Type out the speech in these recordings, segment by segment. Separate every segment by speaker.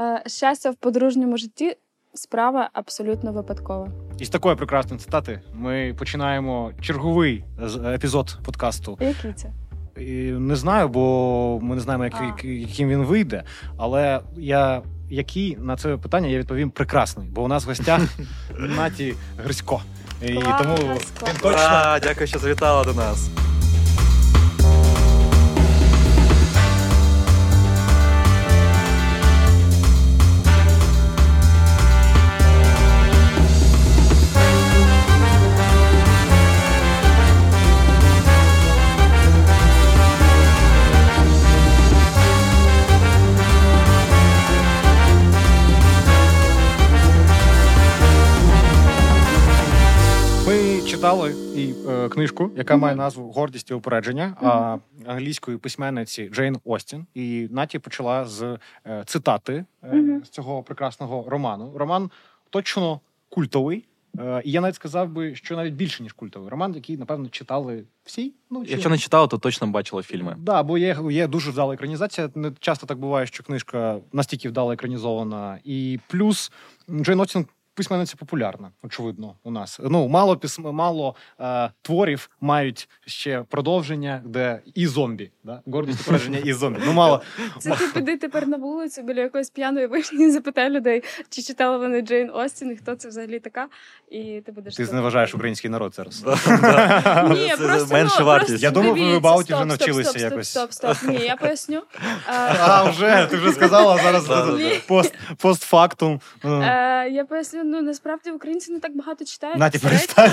Speaker 1: Е, щастя в подружньому житті справа абсолютно випадкова.
Speaker 2: І з такої прекрасної цитати ми починаємо черговий епізод подкасту.
Speaker 1: Який це?
Speaker 2: І Не знаю, бо ми не знаємо,
Speaker 1: А.
Speaker 2: як, яким він вийде. Але я який на це питання я відповім прекрасний, бо у нас в гостях Наті Грисько. І тому він точно
Speaker 3: Ура, дякую, що завітала до нас.
Speaker 2: Читали і е, книжку, яка має назву Гордість і упередження а, англійської письменниці Джейн Остін. І Наті почала з е, цитати е, з цього прекрасного роману. Роман точно культовий. Е, і я навіть сказав би, що навіть більше ніж культовий роман, який напевно читали всі. Ну чи-
Speaker 3: Якщо не читала, то точно бачила фільми.
Speaker 2: Да, бо є, є дуже вдала екранізація. Не часто так буває, що книжка настільки вдало екранізована. І плюс Джейн Остін письменниця популярна, очевидно, у нас. Ну, мало письм, мало е, творів мають ще продовження, де і зомбі. Да? Гордість пораження і зомбі. Ну, мало.
Speaker 1: Це ти піди тепер на вулицю біля якоїсь п'яної вишні і запитай людей, чи читали вони Джейн Остін і хто це взагалі така, і ти будеш
Speaker 2: Ти зневажаєш український народ зараз.
Speaker 1: Ні,
Speaker 3: Це
Speaker 1: просто ну,
Speaker 3: вартість.
Speaker 2: Я думав, ви Бауті вже навчилися
Speaker 1: стоп,
Speaker 2: якось.
Speaker 1: Стоп, стоп, стоп. Ні, я поясню. А,
Speaker 2: вже, ти вже сказала зараз постфактум. Е,
Speaker 1: я поясню, ну насправді українці не так багато читають.
Speaker 2: Наті, перестань.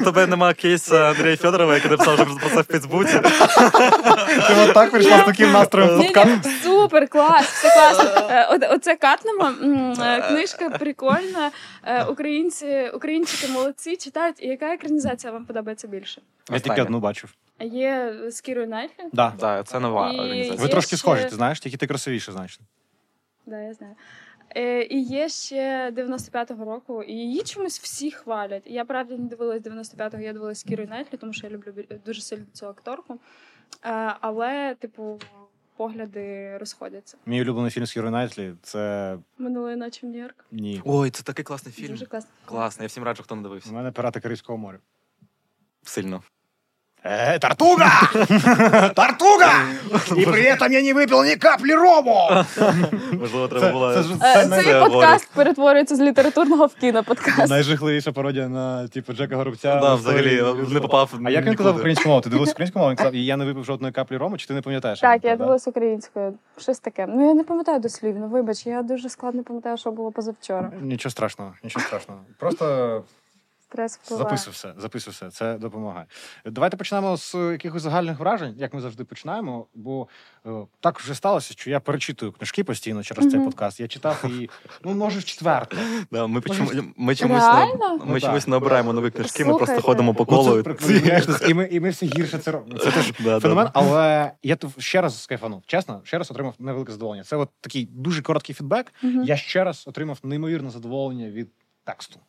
Speaker 3: У тебе, нема кейса Андрія Федорова, який написав вже про це в Фейсбуці.
Speaker 2: Ти от так прийшла з таким настроєм
Speaker 1: ні, супер, клас, все класно. Е, Оце Катнема, е, книжка прикольна. Е, Українці, українчики молодці, читають. І яка екранізація вам подобається більше?
Speaker 2: Я тільки одну бачив.
Speaker 1: А Є з Кірою Найтлі?
Speaker 2: Да.
Speaker 3: Так, це нова екранізація.
Speaker 2: Ви трошки схожі, ти знаєш, тільки ти красивіше, значно.
Speaker 1: Да, я знаю. Е, і є ще 95-го року, і її чомусь всі хвалять. Я правда не дивилась 95-го, я дивилась Кірою Найтлі, тому що я люблю дуже сильно цю акторку. Е, але, типу, погляди розходяться.
Speaker 2: Мій улюблений фільм з Кірою Найтлі це
Speaker 1: Минулої ночі в Нью-Йорк.
Speaker 2: ні.
Speaker 3: Ой, це такий класний фільм.
Speaker 1: Дуже класно.
Speaker 3: Класний, я всім раджу, хто не
Speaker 2: У мене пірати Карибського моря.
Speaker 3: Сильно.
Speaker 2: Э, Тартуга! Тартуга! И при этом я не выпил ни капли рому!
Speaker 3: Можливо, треба було.
Speaker 2: це ж-
Speaker 1: Е,
Speaker 2: най-
Speaker 1: Цей подкаст перетворюється з літературного в кіноподкаст.
Speaker 2: найжахливіша пародія на типу Джека Горобця.
Speaker 3: Да, взагалі, не попав.
Speaker 2: А як він
Speaker 3: нікуди.
Speaker 2: казав українську мову? Ти дивився українську мову? Він казав, і я не випив жодної каплі рому, чи ти не пам'ятаєш?
Speaker 1: Так,
Speaker 2: як
Speaker 1: я
Speaker 2: він казав,
Speaker 1: дивилась українською. Щось таке. Ну я не пам'ятаю дослівно. Вибач, я дуже складно пам'ятаю, що було позавчора.
Speaker 2: да? Нічого страшного, нічого страшного. Просто
Speaker 1: Стрес впливає.
Speaker 2: записуй все, записуй все, це допомагає. Давайте почнемо з якихось загальних вражень, як ми завжди починаємо. Бо е, так вже сталося, що я перечитую книжки постійно через цей подкаст. Я читав її, ну може, в четверте.
Speaker 3: Да, ми, почому, ми чомусь
Speaker 1: Реально?
Speaker 3: ми
Speaker 2: Ну,
Speaker 3: чомусь
Speaker 2: так.
Speaker 3: не обираємо нові книжки, ми просто ходимо по
Speaker 2: Ну,
Speaker 3: колу.
Speaker 2: це і ми, і ми все гірше це робимо. Це теж феномен,
Speaker 3: да.
Speaker 2: але я тут ще раз скайфанув. Чесно, ще раз отримав невелике задоволення. Це от такий дуже короткий фідбек. Я ще раз отримав неймовірне задоволення від тексту,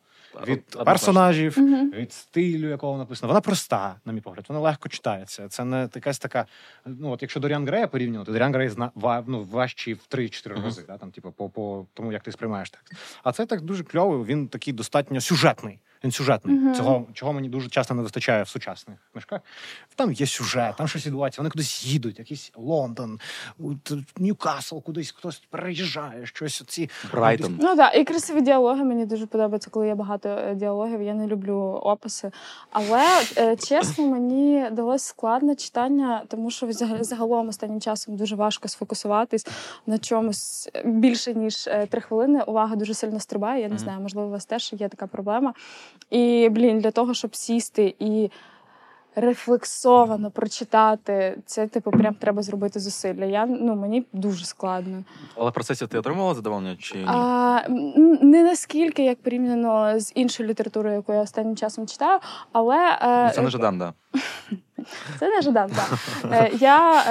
Speaker 2: від персонажів, від стилю, якого написано. Вона проста, на мій погляд. Вона легко читається. Це не якась така. Ну от якщо Доріан Грея порівнювати, Доріан Грей зна ну, важчий в 3-4
Speaker 3: Мгм.
Speaker 2: рази. Да, там, типу, по, по тому, як ти сприймаєш текст. А це так дуже кльовий. Він такий достатньо сюжетний. Він сюжетний.
Speaker 1: Мгм.
Speaker 2: Цього чого мені дуже часто не вистачає в сучасних книжках. Там є сюжет, там щось відбувається. Вони кудись їдуть, якийсь Лондон, Ньюкасл, кудись хтось переїжджає, щось ці
Speaker 3: Брайтон.
Speaker 1: Ну так, і красиві діалоги мені дуже подобаються, коли є багато е, діалогів. Я не люблю описи. Але е, чесно, мені далось складне читання, тому що загалом останнім часом дуже важко сфокусуватись на чомусь більше ніж е, три хвилини. Увага дуже сильно стрибає. Я не знаю, можливо, у вас теж є така проблема. І блін, для того, щоб сісти і. Рефлексовано прочитати це, типу, прям треба зробити зусилля. Я ну мені дуже складно.
Speaker 3: Але в процесі ти отримувала задоволення чи ні?
Speaker 1: А, не наскільки як порівняно з іншою літературою, яку я останнім часом читаю, але е,
Speaker 3: Ну, Це не Жадан, да.
Speaker 1: це не жадан. Так. Е, я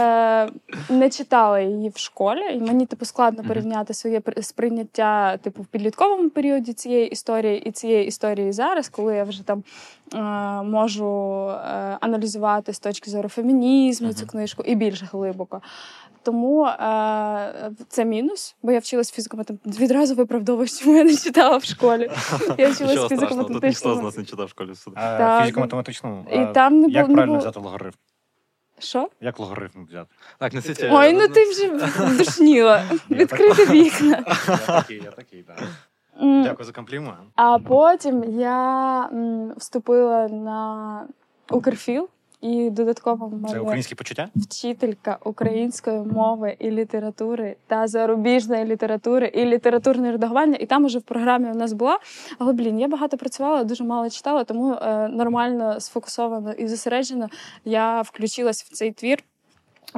Speaker 1: е, не читала її в школі, і мені типу складно порівняти своє сприйняття типу в підлітковому періоді цієї історії і цієї історії зараз, коли я вже там е, можу аналізувати з точки зору фемінізму цю книжку і більш глибоко. Тому е, це мінус, бо я вчилась фізико Відразу виправдовуюсь, чому я не читала в школі. Я вчилась
Speaker 3: тут ніхто з нас не читав в школі.
Speaker 2: А, Фізико-математичному.
Speaker 1: І
Speaker 2: А
Speaker 1: там не
Speaker 2: як правильно взяти логарифм?
Speaker 1: Що?
Speaker 2: Як логарифм взяти?
Speaker 3: Так, несіть.
Speaker 1: Ой, ну ти вже душніла. Відкрити вікна.
Speaker 2: Я такий, я такий, так. Дякую за комплімент.
Speaker 1: А потім я м, вступила на Укрфіл, і додатково в
Speaker 2: Це
Speaker 1: мене
Speaker 2: українські почуття?
Speaker 1: вчителька української мови і літератури та зарубіжної літератури і літературне редагування. І там уже в програмі у нас була. Але блін, я багато працювала, дуже мало читала, тому е, нормально сфокусовано і зосереджено я включилась в цей твір.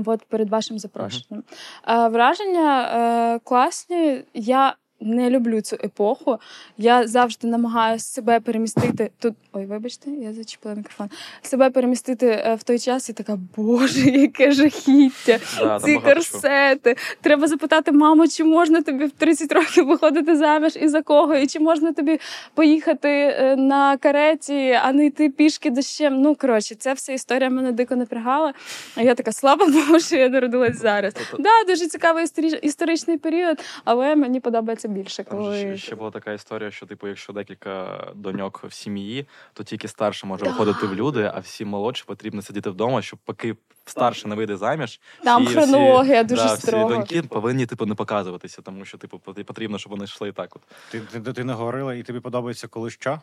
Speaker 1: От перед вашим запрошенням. Е, враження е, класні. Я не люблю цю епоху. Я завжди намагаюся себе перемістити тут. Ой, вибачте, я зачепила мікрофон. Себе перемістити е, в той час і така, боже, яке жахіття.
Speaker 3: Да,
Speaker 1: Ці корсети. Треба запитати маму, чи можна тобі в 30 років виходити заміж і за кого, і чи можна тобі поїхати е, на кареті, а не йти пішки дощем. Ну коротше, це вся історія мене дико напрягала. А я така, слава Богу, що я народилась зараз.
Speaker 3: Тобто-
Speaker 1: Да, дуже цікавий історичний період, але мені подобається більше,
Speaker 3: Там же ще, ще була така історія, що типу, якщо декілька доньок в сім'ї, то тільки старша може
Speaker 1: Да.
Speaker 3: виходити в люди, а всі молодші потрібно сидіти вдома, щоб поки старша не вийде заміж.
Speaker 1: там
Speaker 3: всі-
Speaker 1: хронологія
Speaker 3: всі,
Speaker 1: дуже
Speaker 3: да, всі доньки повинні типу не показуватися, тому що типу потрібно, щоб вони йшли так. От
Speaker 2: Ти, ти, ти не говорила, і тобі подобається коли що?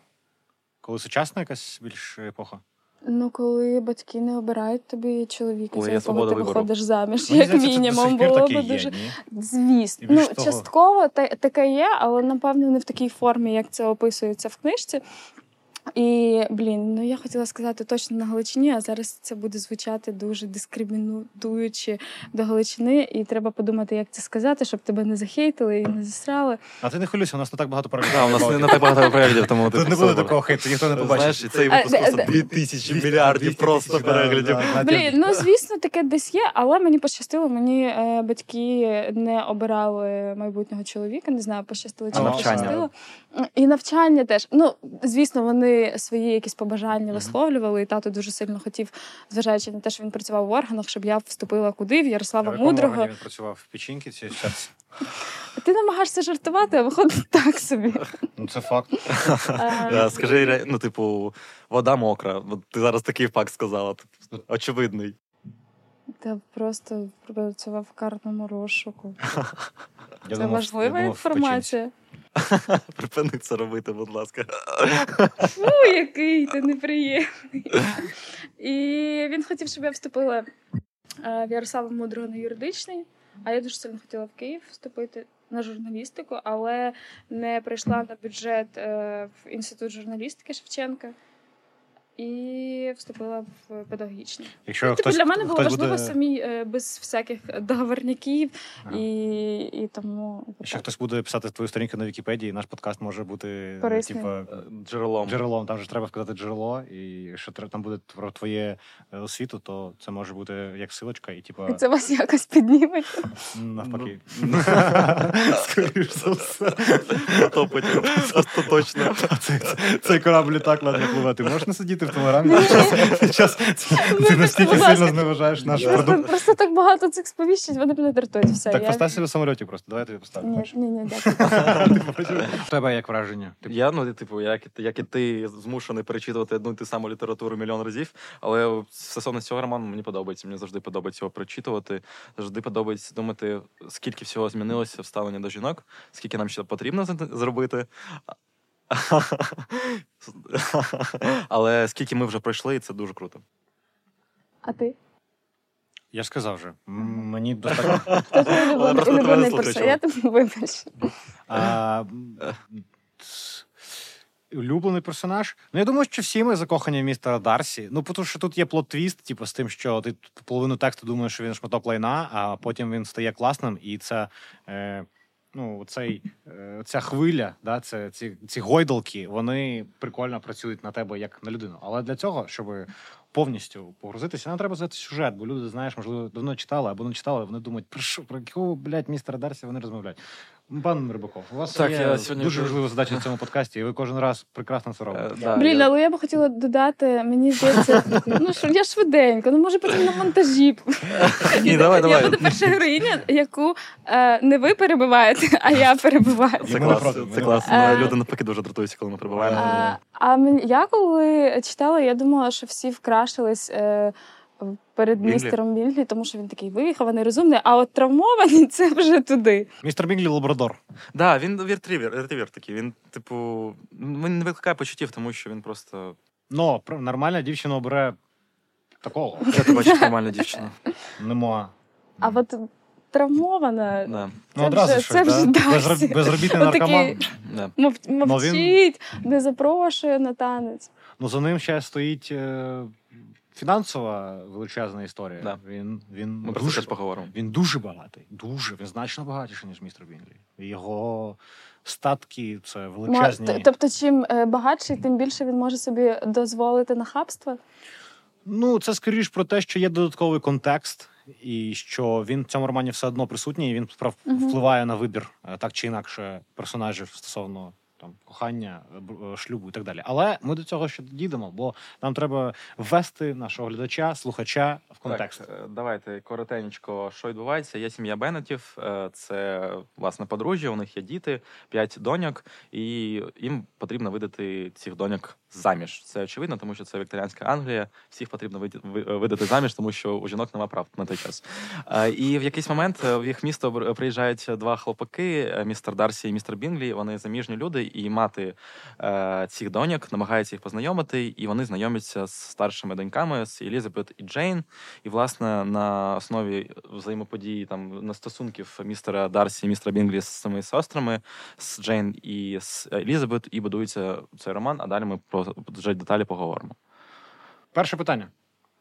Speaker 2: Коли сучасна якась більш епоха?
Speaker 1: Ну, коли батьки не обирають тобі чоловіка,
Speaker 3: Ой,
Speaker 1: за якого ти
Speaker 3: вибору.
Speaker 1: виходиш заміж,
Speaker 2: Мені
Speaker 1: як
Speaker 2: здається, це до
Speaker 1: мінімум,
Speaker 2: сих пір
Speaker 1: було
Speaker 2: таке є,
Speaker 1: дуже
Speaker 2: ні?
Speaker 1: Звісно,
Speaker 2: І більш
Speaker 1: ну
Speaker 2: того-
Speaker 1: частково та, таке є, але напевно не в такій формі, як це описується в книжці. І блін, ну я хотіла сказати точно на Галичині, а зараз це буде звучати дуже дискримінуючи до Галичини, і треба подумати, як це сказати, щоб тебе не захейтили і не засрали.
Speaker 2: А ти не хвилюйся, у нас не так багато
Speaker 3: Да, у нас не, так багато переглядів, тому
Speaker 2: Тут
Speaker 3: типу,
Speaker 2: не буде такого хейту, ніхто не побачить.
Speaker 3: І цей випуск
Speaker 1: де-
Speaker 3: просто
Speaker 1: де-
Speaker 3: 2000 мільярдів просто переглядів.
Speaker 1: Блін, ну звісно, таке десь є, але мені пощастило. Мені е, батьки не обирали майбутнього чоловіка. Не знаю, пощастило чи не пощастило. І навчання теж. Ну, звісно, вони свої якісь побажання висловлювали, і тато дуже сильно хотів, зважаючи на те, що він працював в органах, щоб я вступила куди в Ярослава Мудрого.
Speaker 2: Він працював в печінки цей час.
Speaker 1: Ти намагаєшся жартувати, а виходить так собі.
Speaker 2: Ну це факт.
Speaker 3: Скажи, ну, типу, вода мокра. Ти зараз такий факт сказала. Очевидний.
Speaker 1: Та просто працював в карному розшуку.
Speaker 2: Я
Speaker 1: Це
Speaker 2: думав,
Speaker 1: важлива
Speaker 2: я думав,
Speaker 1: інформація.
Speaker 3: Припини це робити, будь ласка.
Speaker 1: Фу, який ти неприємний. І він хотів, щоб я вступила е, в Ярослава Мудрого на юридичний, а я дуже сильно хотіла в Київ вступити на журналістику, але не прийшла на бюджет е, в інститут журналістики Шевченка. І вступила в педагогічний.
Speaker 2: Якщо
Speaker 1: Ну, типу,
Speaker 2: хтось,
Speaker 1: для мене було важливо
Speaker 2: буде,
Speaker 1: самі е, без всяких договорників,
Speaker 2: Ага.
Speaker 1: і, і тому
Speaker 2: Якщо хтось буде писати твою сторінку на Вікіпедії, наш подкаст може бути типу,
Speaker 3: Е, Джерелом.
Speaker 2: джерелом. Там же треба вказати джерело, і що тре- там буде про твоє е, освіту, то це може бути як силочка, і типу
Speaker 1: це вас якось підніме.
Speaker 2: навпаки.
Speaker 3: Ну,
Speaker 2: Скоріш за все.
Speaker 3: Потопить остаточно.
Speaker 2: Цей- Цей корабль літак ладно пливе. Ти можеш не сидіти в телеграмі під час- під час ти настільки сильно зневажаєш наш
Speaker 1: Просто,
Speaker 2: продукт.
Speaker 1: просто так багато цих сповіщень, вони мене дратують. Все,
Speaker 2: Так постав себе самольоті просто. Давай я тобі поставлю.
Speaker 1: Ні, ні, ні, дякую.
Speaker 2: Тебе як враження?
Speaker 3: Я, ну, типу, як, і ти- ти змушений перечитувати одну і ту саму літературу мільйон разів, але стосовно цього роману мені подобається. Мені завжди подобається його прочитувати. Завжди подобається думати, скільки всього змінилося в ставленні до жінок, скільки нам ще потрібно зробити. Але скільки ми вже пройшли, і це дуже круто.
Speaker 1: А ти?
Speaker 2: Я ж сказав вже. Мені достатньо.
Speaker 1: Улюблений, персонаж? Я вибач.
Speaker 2: Улюблений персонаж. Ну, я думаю, що всі ми закохані в містера Дарсі. Ну, тому що тут є plot twist, типу, з тим, що ти половину тексту думаєш, що він шматок лайна, а потім він стає класним, і це. Е, Ну, цей, е, ця хвиля, да, це, ці, ці гойдалки, вони прикольно працюють на тебе як на людину. Але для цього, щоб повністю погрузитися, нам треба знати сюжет, бо люди, знаєш, можливо, давно читали або не читали, вони думають, про що, про якого, блядь, містера Дарсі вони розмовляють. Пан Рибаков, у вас
Speaker 3: Так,
Speaker 2: є
Speaker 3: я сьогодні
Speaker 2: дуже важлива задача в цьому подкасті, і ви кожен раз прекрасно це робите.
Speaker 3: Е, да,
Speaker 1: Блін,
Speaker 3: я-
Speaker 1: але я би хотіла додати, мені здається, ну що я швиденько, ну може потім на монтажі.
Speaker 3: Ні, давай,
Speaker 1: Я
Speaker 3: давай.
Speaker 1: буду перша героїня, яку е, не ви перебиваєте, а я перебиваю.
Speaker 3: Це клас, це клас. Ну, Люди навпаки дуже дратуються, коли ми прибуваємо.
Speaker 1: А, а мені- я коли читала, я думала, що всі вкрашились е, перед
Speaker 3: Бінглі?
Speaker 1: містером Бінглі, тому що він такий вихований, розумний, а от травмований це вже туди.
Speaker 2: Містер Бінглі Лабрадор.
Speaker 3: Да, він ретривер, ретривер такий. Він, типу, він не викликає почуттів, тому що він просто.
Speaker 2: Ну, нормальна дівчина обере такого.
Speaker 3: Я ти бачиш нормальна дівчина.
Speaker 2: Нема.
Speaker 1: А от травмована.
Speaker 3: Да,
Speaker 2: Ну,
Speaker 1: це
Speaker 2: одразу
Speaker 1: вже- це
Speaker 2: да?
Speaker 1: Дарсі.
Speaker 2: Безроб- безробітний наркоман.
Speaker 3: да.
Speaker 1: Мов,
Speaker 2: він-
Speaker 1: мовчить, не запрошує на танець.
Speaker 2: Ну, за ним ще стоїть е, фінансова величезна історія.
Speaker 3: Да.
Speaker 2: Він, він,
Speaker 3: Ми про це
Speaker 2: дуже,
Speaker 3: теж поговоримо.
Speaker 2: він дуже багатий. Дуже. Він значно багатіший, ніж містер Біглі. Його статки це величезні.
Speaker 1: Тобто, чим е, багатший, тим більше він може собі дозволити нахабство.
Speaker 2: Ну, це скоріш про те, що є додатковий контекст, і що він в цьому романі все одно присутній, і він впливає на вибір е, так чи інакше персонажів стосовно там кохання, е, е, шлюбу і так далі. Але ми до цього ще дійдемо, бо нам треба ввести нашого глядача, слухача в контекст.
Speaker 3: Так, е, давайте коротенько, що відбувається. Є сім'я Беннетів, е, це власне подружжя, у них є діти, п'ять доньок, і їм потрібно видати цих доньок заміж. Це очевидно, тому що це вікторіанська Англія. Всіх потрібно видати заміж, тому що у жінок нема прав на той час. Е, І в якийсь момент е, в їх місто приїжджають два хлопаки, е, містер Дарсі і містер Бінглі. Вони заможні люди, і мати цих доньок намагається їх познайомити, і вони знайомляться з старшими доньками з Елізабет і Джейн. І, власне, на основі взаємодії там на стосунків містера Дарсі і містера Бінглі з цими сестрами, з Джейн і з Елізабет, і будується цей роман. А далі ми про вже деталі поговоримо.
Speaker 2: Перше питання.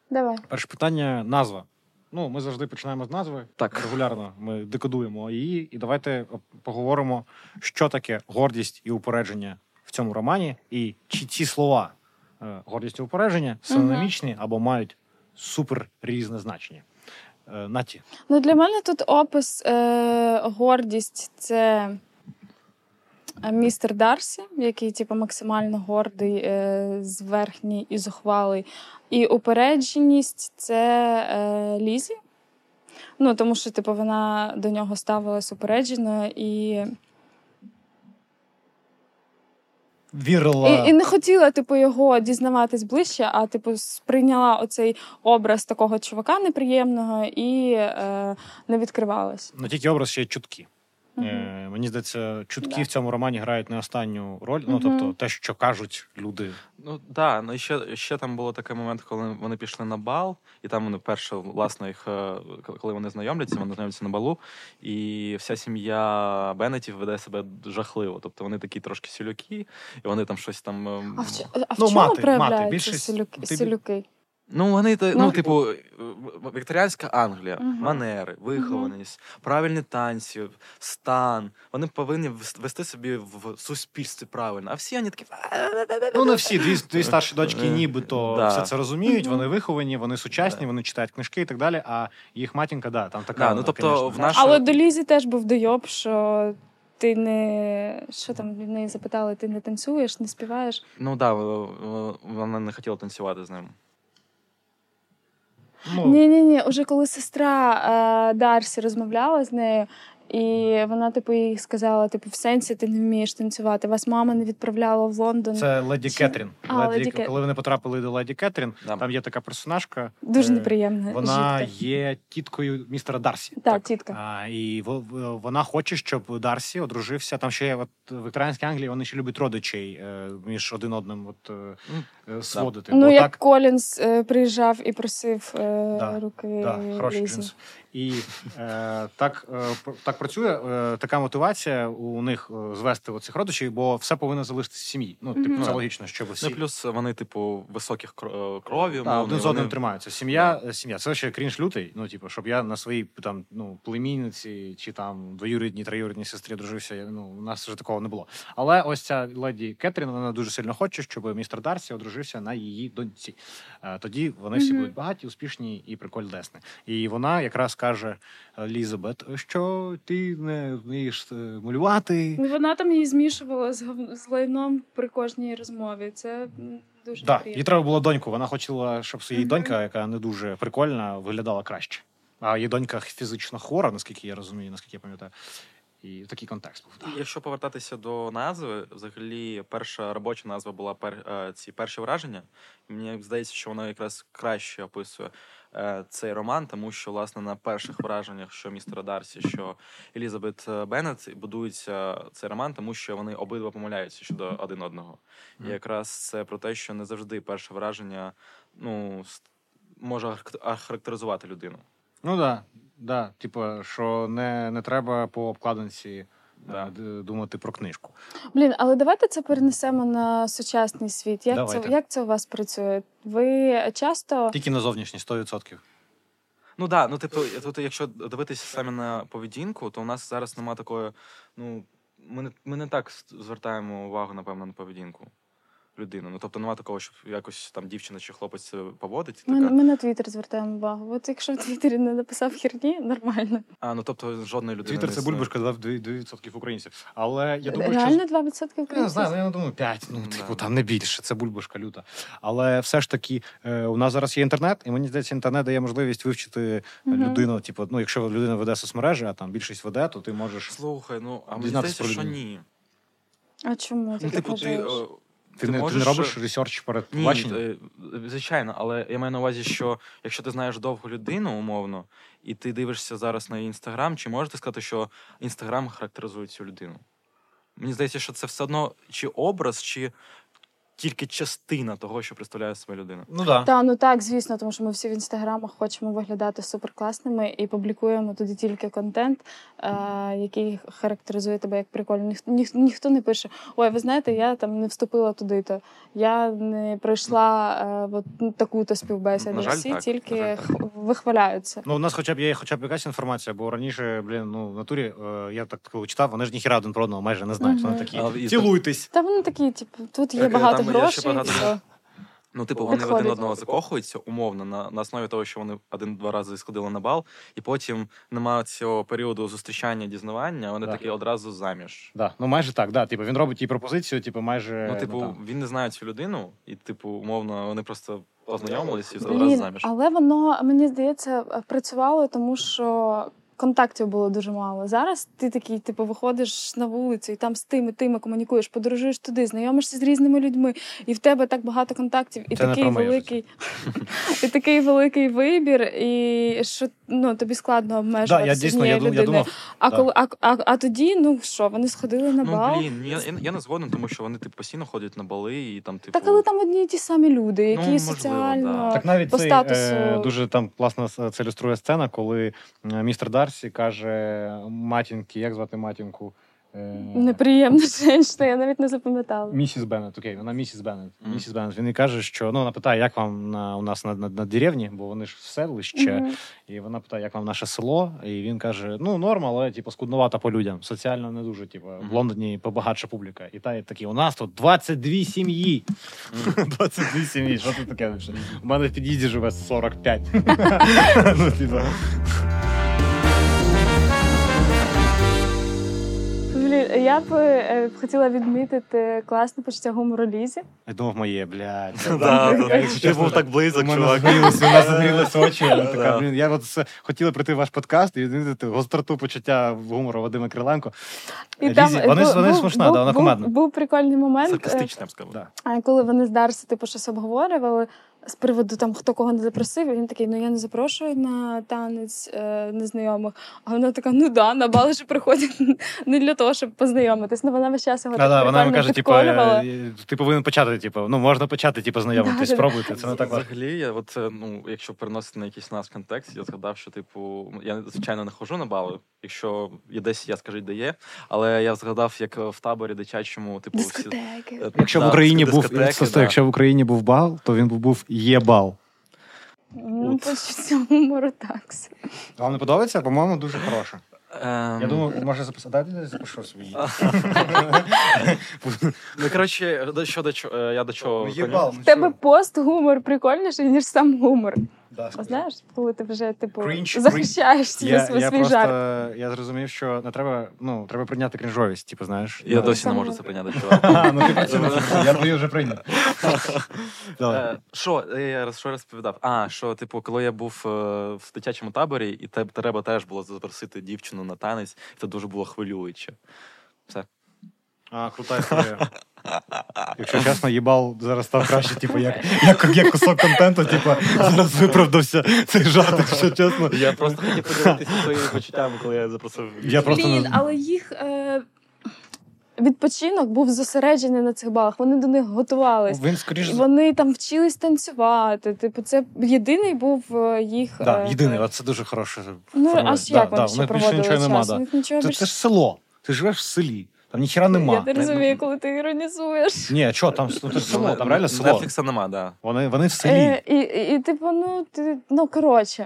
Speaker 1: Давай.
Speaker 2: Перше питання назва. Ну, ми завжди починаємо з назви.
Speaker 3: Так.
Speaker 2: Регулярно ми декодуємо її, і давайте поговоримо, що таке гордість і упередження в цьому романі, і чи ці слова е, гордість і упередження синонімічні або мають супер різне значення. Е, Наті,
Speaker 1: Ну, для мене тут опис е, гордість це містер Дарсі, який типу, максимально гордий, е, зверхній і зухвалий. І упередженість це е, Лізі. Ну, тому що, типу, вона до нього ставилась упереджено і,
Speaker 2: вірила.
Speaker 1: і, і не хотіла, типу, його дізнаватись ближче, а типу, сприйняла оцей образ такого чувака неприємного і е, не відкривалась.
Speaker 2: Ну, тільки образ ще чутки. Е, мені здається, чутки
Speaker 1: Да.
Speaker 2: в цьому романі грають не останню роль. Ну,
Speaker 1: Мгм.
Speaker 2: тобто, те, що кажуть люди.
Speaker 3: Ну да, ну і ще, ще там було такий момент, коли вони пішли на бал, і там вони вперше, власне, їх, е, коли вони знайомляться, вони знайомляться на балу, і вся сім'я Беннетів веде себе жахливо. Тобто вони такі трошки сілюки, і вони там щось там. ем,
Speaker 1: А в, а в
Speaker 2: Ну,
Speaker 1: чому
Speaker 2: мати, мати,
Speaker 1: проявляються
Speaker 2: більшість-
Speaker 1: селюки?
Speaker 3: Ну, вони та-
Speaker 1: Ну,
Speaker 3: ну, типу, е, вікторіанська Англія,
Speaker 1: Мгм.
Speaker 3: манери, вихованість, правильні танці, стан. Вони повинні вести собі в суспільстві правильно. А всі вони такі.
Speaker 2: Ну, не всі дві, дві старші дочки,
Speaker 3: Е,
Speaker 2: нібито
Speaker 3: да.
Speaker 2: все це розуміють, вони виховані, вони сучасні, вони читають книжки і так далі. А їх матінка, да, там така.
Speaker 3: Да, ну, тобто,
Speaker 2: конечно.
Speaker 3: в наш-
Speaker 1: Але до Лізі теж був дойоб, що ти не. Що там від неї запитали, ти не танцюєш, не співаєш.
Speaker 3: Ну так, да, вона не хотіла танцювати з ним.
Speaker 2: Ну,
Speaker 1: Ні, ні, ні. Уже коли сестра е, Дарсі розмовляла з нею, і вона, типу, їй сказала: типу, в сенсі ти не вмієш танцювати. Вас мама не відправляла в Лондон.
Speaker 2: Це леді
Speaker 1: Чи-
Speaker 2: Кетрін.
Speaker 1: А,
Speaker 2: леді,
Speaker 1: Леді
Speaker 2: Коли вони потрапили до леді Кетрін,
Speaker 3: Да.
Speaker 2: там є така персонажка.
Speaker 1: Дуже
Speaker 2: е,
Speaker 1: неприємна.
Speaker 2: Вона
Speaker 1: жінка.
Speaker 2: є тіткою містера Дарсі.
Speaker 1: Так, тітка.
Speaker 2: А, і вона хоче, щоб Дарсі одружився. Там ще є от в Вікторіанській Англії вони ще люблять родичей е, між один одним от, е, сводити.
Speaker 1: Ну,
Speaker 2: Бо
Speaker 1: як
Speaker 2: так,
Speaker 1: Колінс приїжджав і просив
Speaker 2: Да,
Speaker 1: руки
Speaker 2: да, хороший
Speaker 1: Лізі.
Speaker 2: І е, так, е, так працює е, така мотивація у них е, звести оцих родичів, бо все повинно залишитися в сім'ї. Ну, типу,
Speaker 1: Мгм.
Speaker 2: це логічно, щоб всі
Speaker 3: Ну, і плюс вони, типу, високих е, крові.
Speaker 2: Та,
Speaker 3: умовно,
Speaker 2: один з одним
Speaker 3: вони-
Speaker 2: тримаються. Сім'я, е, сім'я. Це ще крінж лютий. Ну, типу, щоб я на своїй там ну племінниці чи там двоюрідній, троюрідній сестрі дружився. я- Ну, у нас вже такого не було. Але ось ця леді Кетрін, вона дуже сильно хоче, щоб містер Дарсі одружився на її доньці. Е, Тоді вони всі
Speaker 1: Мгм.
Speaker 2: будуть багаті, успішні і прикольдесні. І вона якраз скаже Елізабет, що ти не вмієш е, малювати.
Speaker 1: Ну, Вона там її змішувала з, гов- з лайном при кожній розмові. Це дуже
Speaker 2: Да, їй треба було доньку. Вона хотіла, щоб її донька, яка не дуже прикольна, виглядала краще. А її донька фізично хвора, наскільки я розумію, наскільки я пам'ятаю. І такий контекст був.
Speaker 3: І Якщо повертатися до назви, взагалі перша робоча назва була пер, е, ці перші враження. Мені здається, що вона якраз краще описує цей роман, тому що власне на перших враженнях, що містера Дарсі, що Елізабет е, Беннет, будується цей роман, тому що вони обидва помиляються щодо один одного. І якраз це про те, що не завжди перше враження ну, може харак- характеризувати людину.
Speaker 2: Ну да, да. Типу, що не, не треба по обкладинці
Speaker 3: Да.
Speaker 2: е, думати про книжку.
Speaker 1: Блін, але давайте це перенесемо на сучасний світ. Як це, як це у вас працює? Ви часто
Speaker 2: Тільки на зовнішні 100%.
Speaker 3: Ну да, ну типу, тут, якщо дивитися саме на поведінку, то у нас зараз немає такої. Ну, ми не, ми не так звертаємо увагу, напевно, на поведінку людини. Ну тобто немає такого, щоб якось там дівчина чи хлопець себе поводить.
Speaker 1: ми,
Speaker 3: Така,
Speaker 1: ми на Твіттер звертаємо увагу. От якщо в Твіттері не написав херні, нормально.
Speaker 3: а ну тобто жодної людини.
Speaker 2: Твіттер це бульбашка 2% українців. Але я думаю, що
Speaker 1: Реально 2%
Speaker 2: Я не знаю, ну, я не думаю, 5, ну,
Speaker 3: Да.
Speaker 2: типу, там не більше, це бульбашка люта. Але все ж таки, е, у нас зараз є інтернет, і мені здається, інтернет дає можливість вивчити
Speaker 1: Мгм.
Speaker 2: людину. Типу, ну, якщо людина веде соцмережі, а там більшість веде, то ти можеш.
Speaker 3: Слухай, ну а мені здається, що ні.
Speaker 1: А чому ти
Speaker 3: Ну,
Speaker 1: так
Speaker 3: типу, ти,
Speaker 2: Ти,
Speaker 3: ти
Speaker 2: не, ти не робиш research перед
Speaker 3: Ні,
Speaker 2: побаченням?
Speaker 3: е, звичайно, але я маю на увазі, що якщо ти знаєш довгу людину, умовно, і ти дивишся зараз на інстаграм, чи можеш ти сказати, що інстаграм характеризує цю людину? Мені здається, що це все одно чи образ, чи тільки частина того, що представляє себе людина.
Speaker 2: Ну так.
Speaker 1: Та ну так, звісно, тому що ми всі в інстаграмах хочемо виглядати суперкласними і публікуємо туди тільки контент, е, який характеризує тебе як прикольно. Ніх, ніх, ніхто не пише: Ой, ви знаєте, я там не вступила туди-то, я не пройшла е, от, ну, таку-то співбесіду.
Speaker 3: На жаль,
Speaker 1: всі
Speaker 3: так,
Speaker 1: тільки
Speaker 3: на жаль, так.
Speaker 1: х- вихваляються.
Speaker 2: Ну, у нас хоча б є хоча б якась інформація, бо раніше, блін, ну в натурі е, я так читав, вони ж ніхіра один про одного майже не знають. Вони такі цілуйтесь.
Speaker 1: Та вони такі, типу, тут є багато
Speaker 3: там є ще багато- Ну, типу, вони
Speaker 1: Підходить.
Speaker 3: один одного закохуються умовно на, на основі того, що вони один-два рази сходили на бал, і потім немає цього періоду зустрічання, дізнавання, вони
Speaker 2: Да.
Speaker 3: такі одразу заміж.
Speaker 2: Да, ну майже так, да. Типу, він робить їй пропозицію, типу, майже.
Speaker 3: Ну, типу,
Speaker 2: там.
Speaker 3: він не знає цю людину, і, типу, умовно, вони просто познайомились і одразу заміж.
Speaker 1: але воно мені здається працювало, тому що контактів було дуже мало. Зараз ти такий, типу, виходиш на вулицю і там з тими, тими комунікуєш, подорожуєш туди, знайомишся з різними людьми, і в тебе так багато контактів, і
Speaker 2: Це
Speaker 1: такий великий, і такий великий вибір, і що ну тобі складно
Speaker 2: Да,
Speaker 1: обмежуватися
Speaker 2: я дійсно я, людини. я думав,
Speaker 1: А
Speaker 2: да.
Speaker 1: коли а, а, а тоді, ну що, вони сходили на
Speaker 3: Ну,
Speaker 1: бал.
Speaker 3: блін, я, я, я не згоден, тому що вони типу, постійно ходять на бали і там, типу.
Speaker 1: Так, але там одні і ті самі люди, які
Speaker 3: Ну, можливо,
Speaker 1: соціально
Speaker 3: да.
Speaker 2: Так навіть
Speaker 1: по
Speaker 2: цей,
Speaker 1: статусу.
Speaker 2: е, дуже там класно це ілюструє сцена, коли е, містер Дарсі каже матінки, як звати матінку? Е,
Speaker 1: неприємна жінка, я навіть не запам'ятала.
Speaker 2: Місіс Беннет, окей, вона місіс Беннет.
Speaker 3: Мгм.
Speaker 2: Місіс Беннет. Він їй каже, що ну вона питає, як вам на у нас на, на, на деревні, бо вони ж в селище.
Speaker 1: Мгм.
Speaker 2: І вона питає, як вам наше село? І він каже: ну норм, але типу, скудновато по людям. Соціально не дуже. Типу, в Лондоні побагатша публіка. І та такі, у нас тут 22 сім'ї. 22 сім'ї. Що це таке? У мене в під'їзді живе 45. Ну, типу.
Speaker 1: Я б е, хотіла відмітити класне почуття гумору Лізі.
Speaker 2: Я думав, моє, блядь.
Speaker 3: Да, да. Ти був так близько,
Speaker 2: У мене
Speaker 3: чувак.
Speaker 2: у нас загрілися очі. Я така, блін, я от це хотіла прийти в ваш подкаст і відмітити гостроту почуття гумору Вадима Криленко.
Speaker 1: Там
Speaker 2: вони- вони
Speaker 1: був-
Speaker 2: смішна,
Speaker 1: був-
Speaker 2: да, вона
Speaker 1: був- Був прикольний момент, е,
Speaker 3: я б сказав.
Speaker 2: Да.
Speaker 1: а коли вони з Дарсі типу щось обговорювали з приводу там хто кого не запросив, і він такий: ну я не запрошую на танець е, незнайомих. А вона така: ну да, на бали ж приходять не для того, щоб познайомитись. Ну вона весь час його
Speaker 2: Да, да, вона йому каже, типу, е, ти повинен почати, типу, ну можна почати, типу, знайомитись,
Speaker 1: Да,
Speaker 2: спробуйте. Це не так важко.
Speaker 3: Взагалі, я от, е, ну, якщо переносити на якийсь наш контекст, я згадав, що, типу, я звичайно не ходжу на бали, якщо є десь, я скажіть, де є. Але я згадав, як в таборі дитячому, типу, всі.
Speaker 1: Дискотеки.
Speaker 2: Якщо
Speaker 3: да,
Speaker 2: в Україні був якщо в Україні був бал, то він був є бал.
Speaker 1: Ну, почуття гумору так.
Speaker 2: Вам не подобається? По-моєму, дуже хороше.
Speaker 3: Ем,
Speaker 2: Я думаю, може записати. Я запишу свої.
Speaker 3: Ну, коротше, до що до чого, е, я до чого.
Speaker 2: Є
Speaker 3: клоню.
Speaker 1: В тебе пост гумор прикольніший, ніж сам гумор.
Speaker 2: Да, сказав.
Speaker 1: Знаєш, коли ти вже типу
Speaker 2: Крінж,
Speaker 1: захищаєш
Speaker 2: Я,
Speaker 1: свій,
Speaker 2: я
Speaker 1: свій
Speaker 2: просто
Speaker 1: жарт.
Speaker 2: я зрозумів, що не треба, ну, треба прийняти крінжовість, типу, знаєш.
Speaker 3: Я
Speaker 2: Ну,
Speaker 3: досі не можу це прийняти. чувак.
Speaker 2: Ну ти я твою вже прийняв.
Speaker 3: Е, Що я що розповідав? А, що, типу, коли я був е, в дитячому таборі, і треба теж було запросити дівчину на танець, і це дуже було хвилююче.
Speaker 2: А, крута історія. Якщо чесно, їбал зараз став краще, типу, як, як, як кусок контенту, типу, зараз виправдався цей жарт, якщо чесно.
Speaker 3: Я просто хотів поділитися своїми почуттями, коли я запросив.
Speaker 2: Я просто
Speaker 1: Блін,
Speaker 2: не-
Speaker 1: але їх е, відпочинок був зосереджений на цих балах. Вони до них готувались.
Speaker 2: Він скоріш
Speaker 1: Вони там вчились танцювати. Типу, це єдиний був е, їх.
Speaker 2: да,
Speaker 1: е,
Speaker 2: єдиний, от це дуже хороше.
Speaker 1: Ну, а
Speaker 2: формулювання.
Speaker 1: ж як
Speaker 2: Да,
Speaker 1: вони
Speaker 2: да,
Speaker 1: ще
Speaker 2: в
Speaker 1: проводили
Speaker 2: нічого
Speaker 1: час?
Speaker 2: да.
Speaker 1: нічого
Speaker 2: Це,
Speaker 1: більше...
Speaker 2: це ж село. Ти живеш в селі. Там ніхіра нема.
Speaker 1: Я не розумію, коли ти іронізуєш.
Speaker 2: Ні, що, там ну, село, там реально село.
Speaker 3: Нетфлікса нема, да.
Speaker 2: Вони, вони в селі.
Speaker 1: Е, і, і, і, типу, ну, ти, ну, коротше,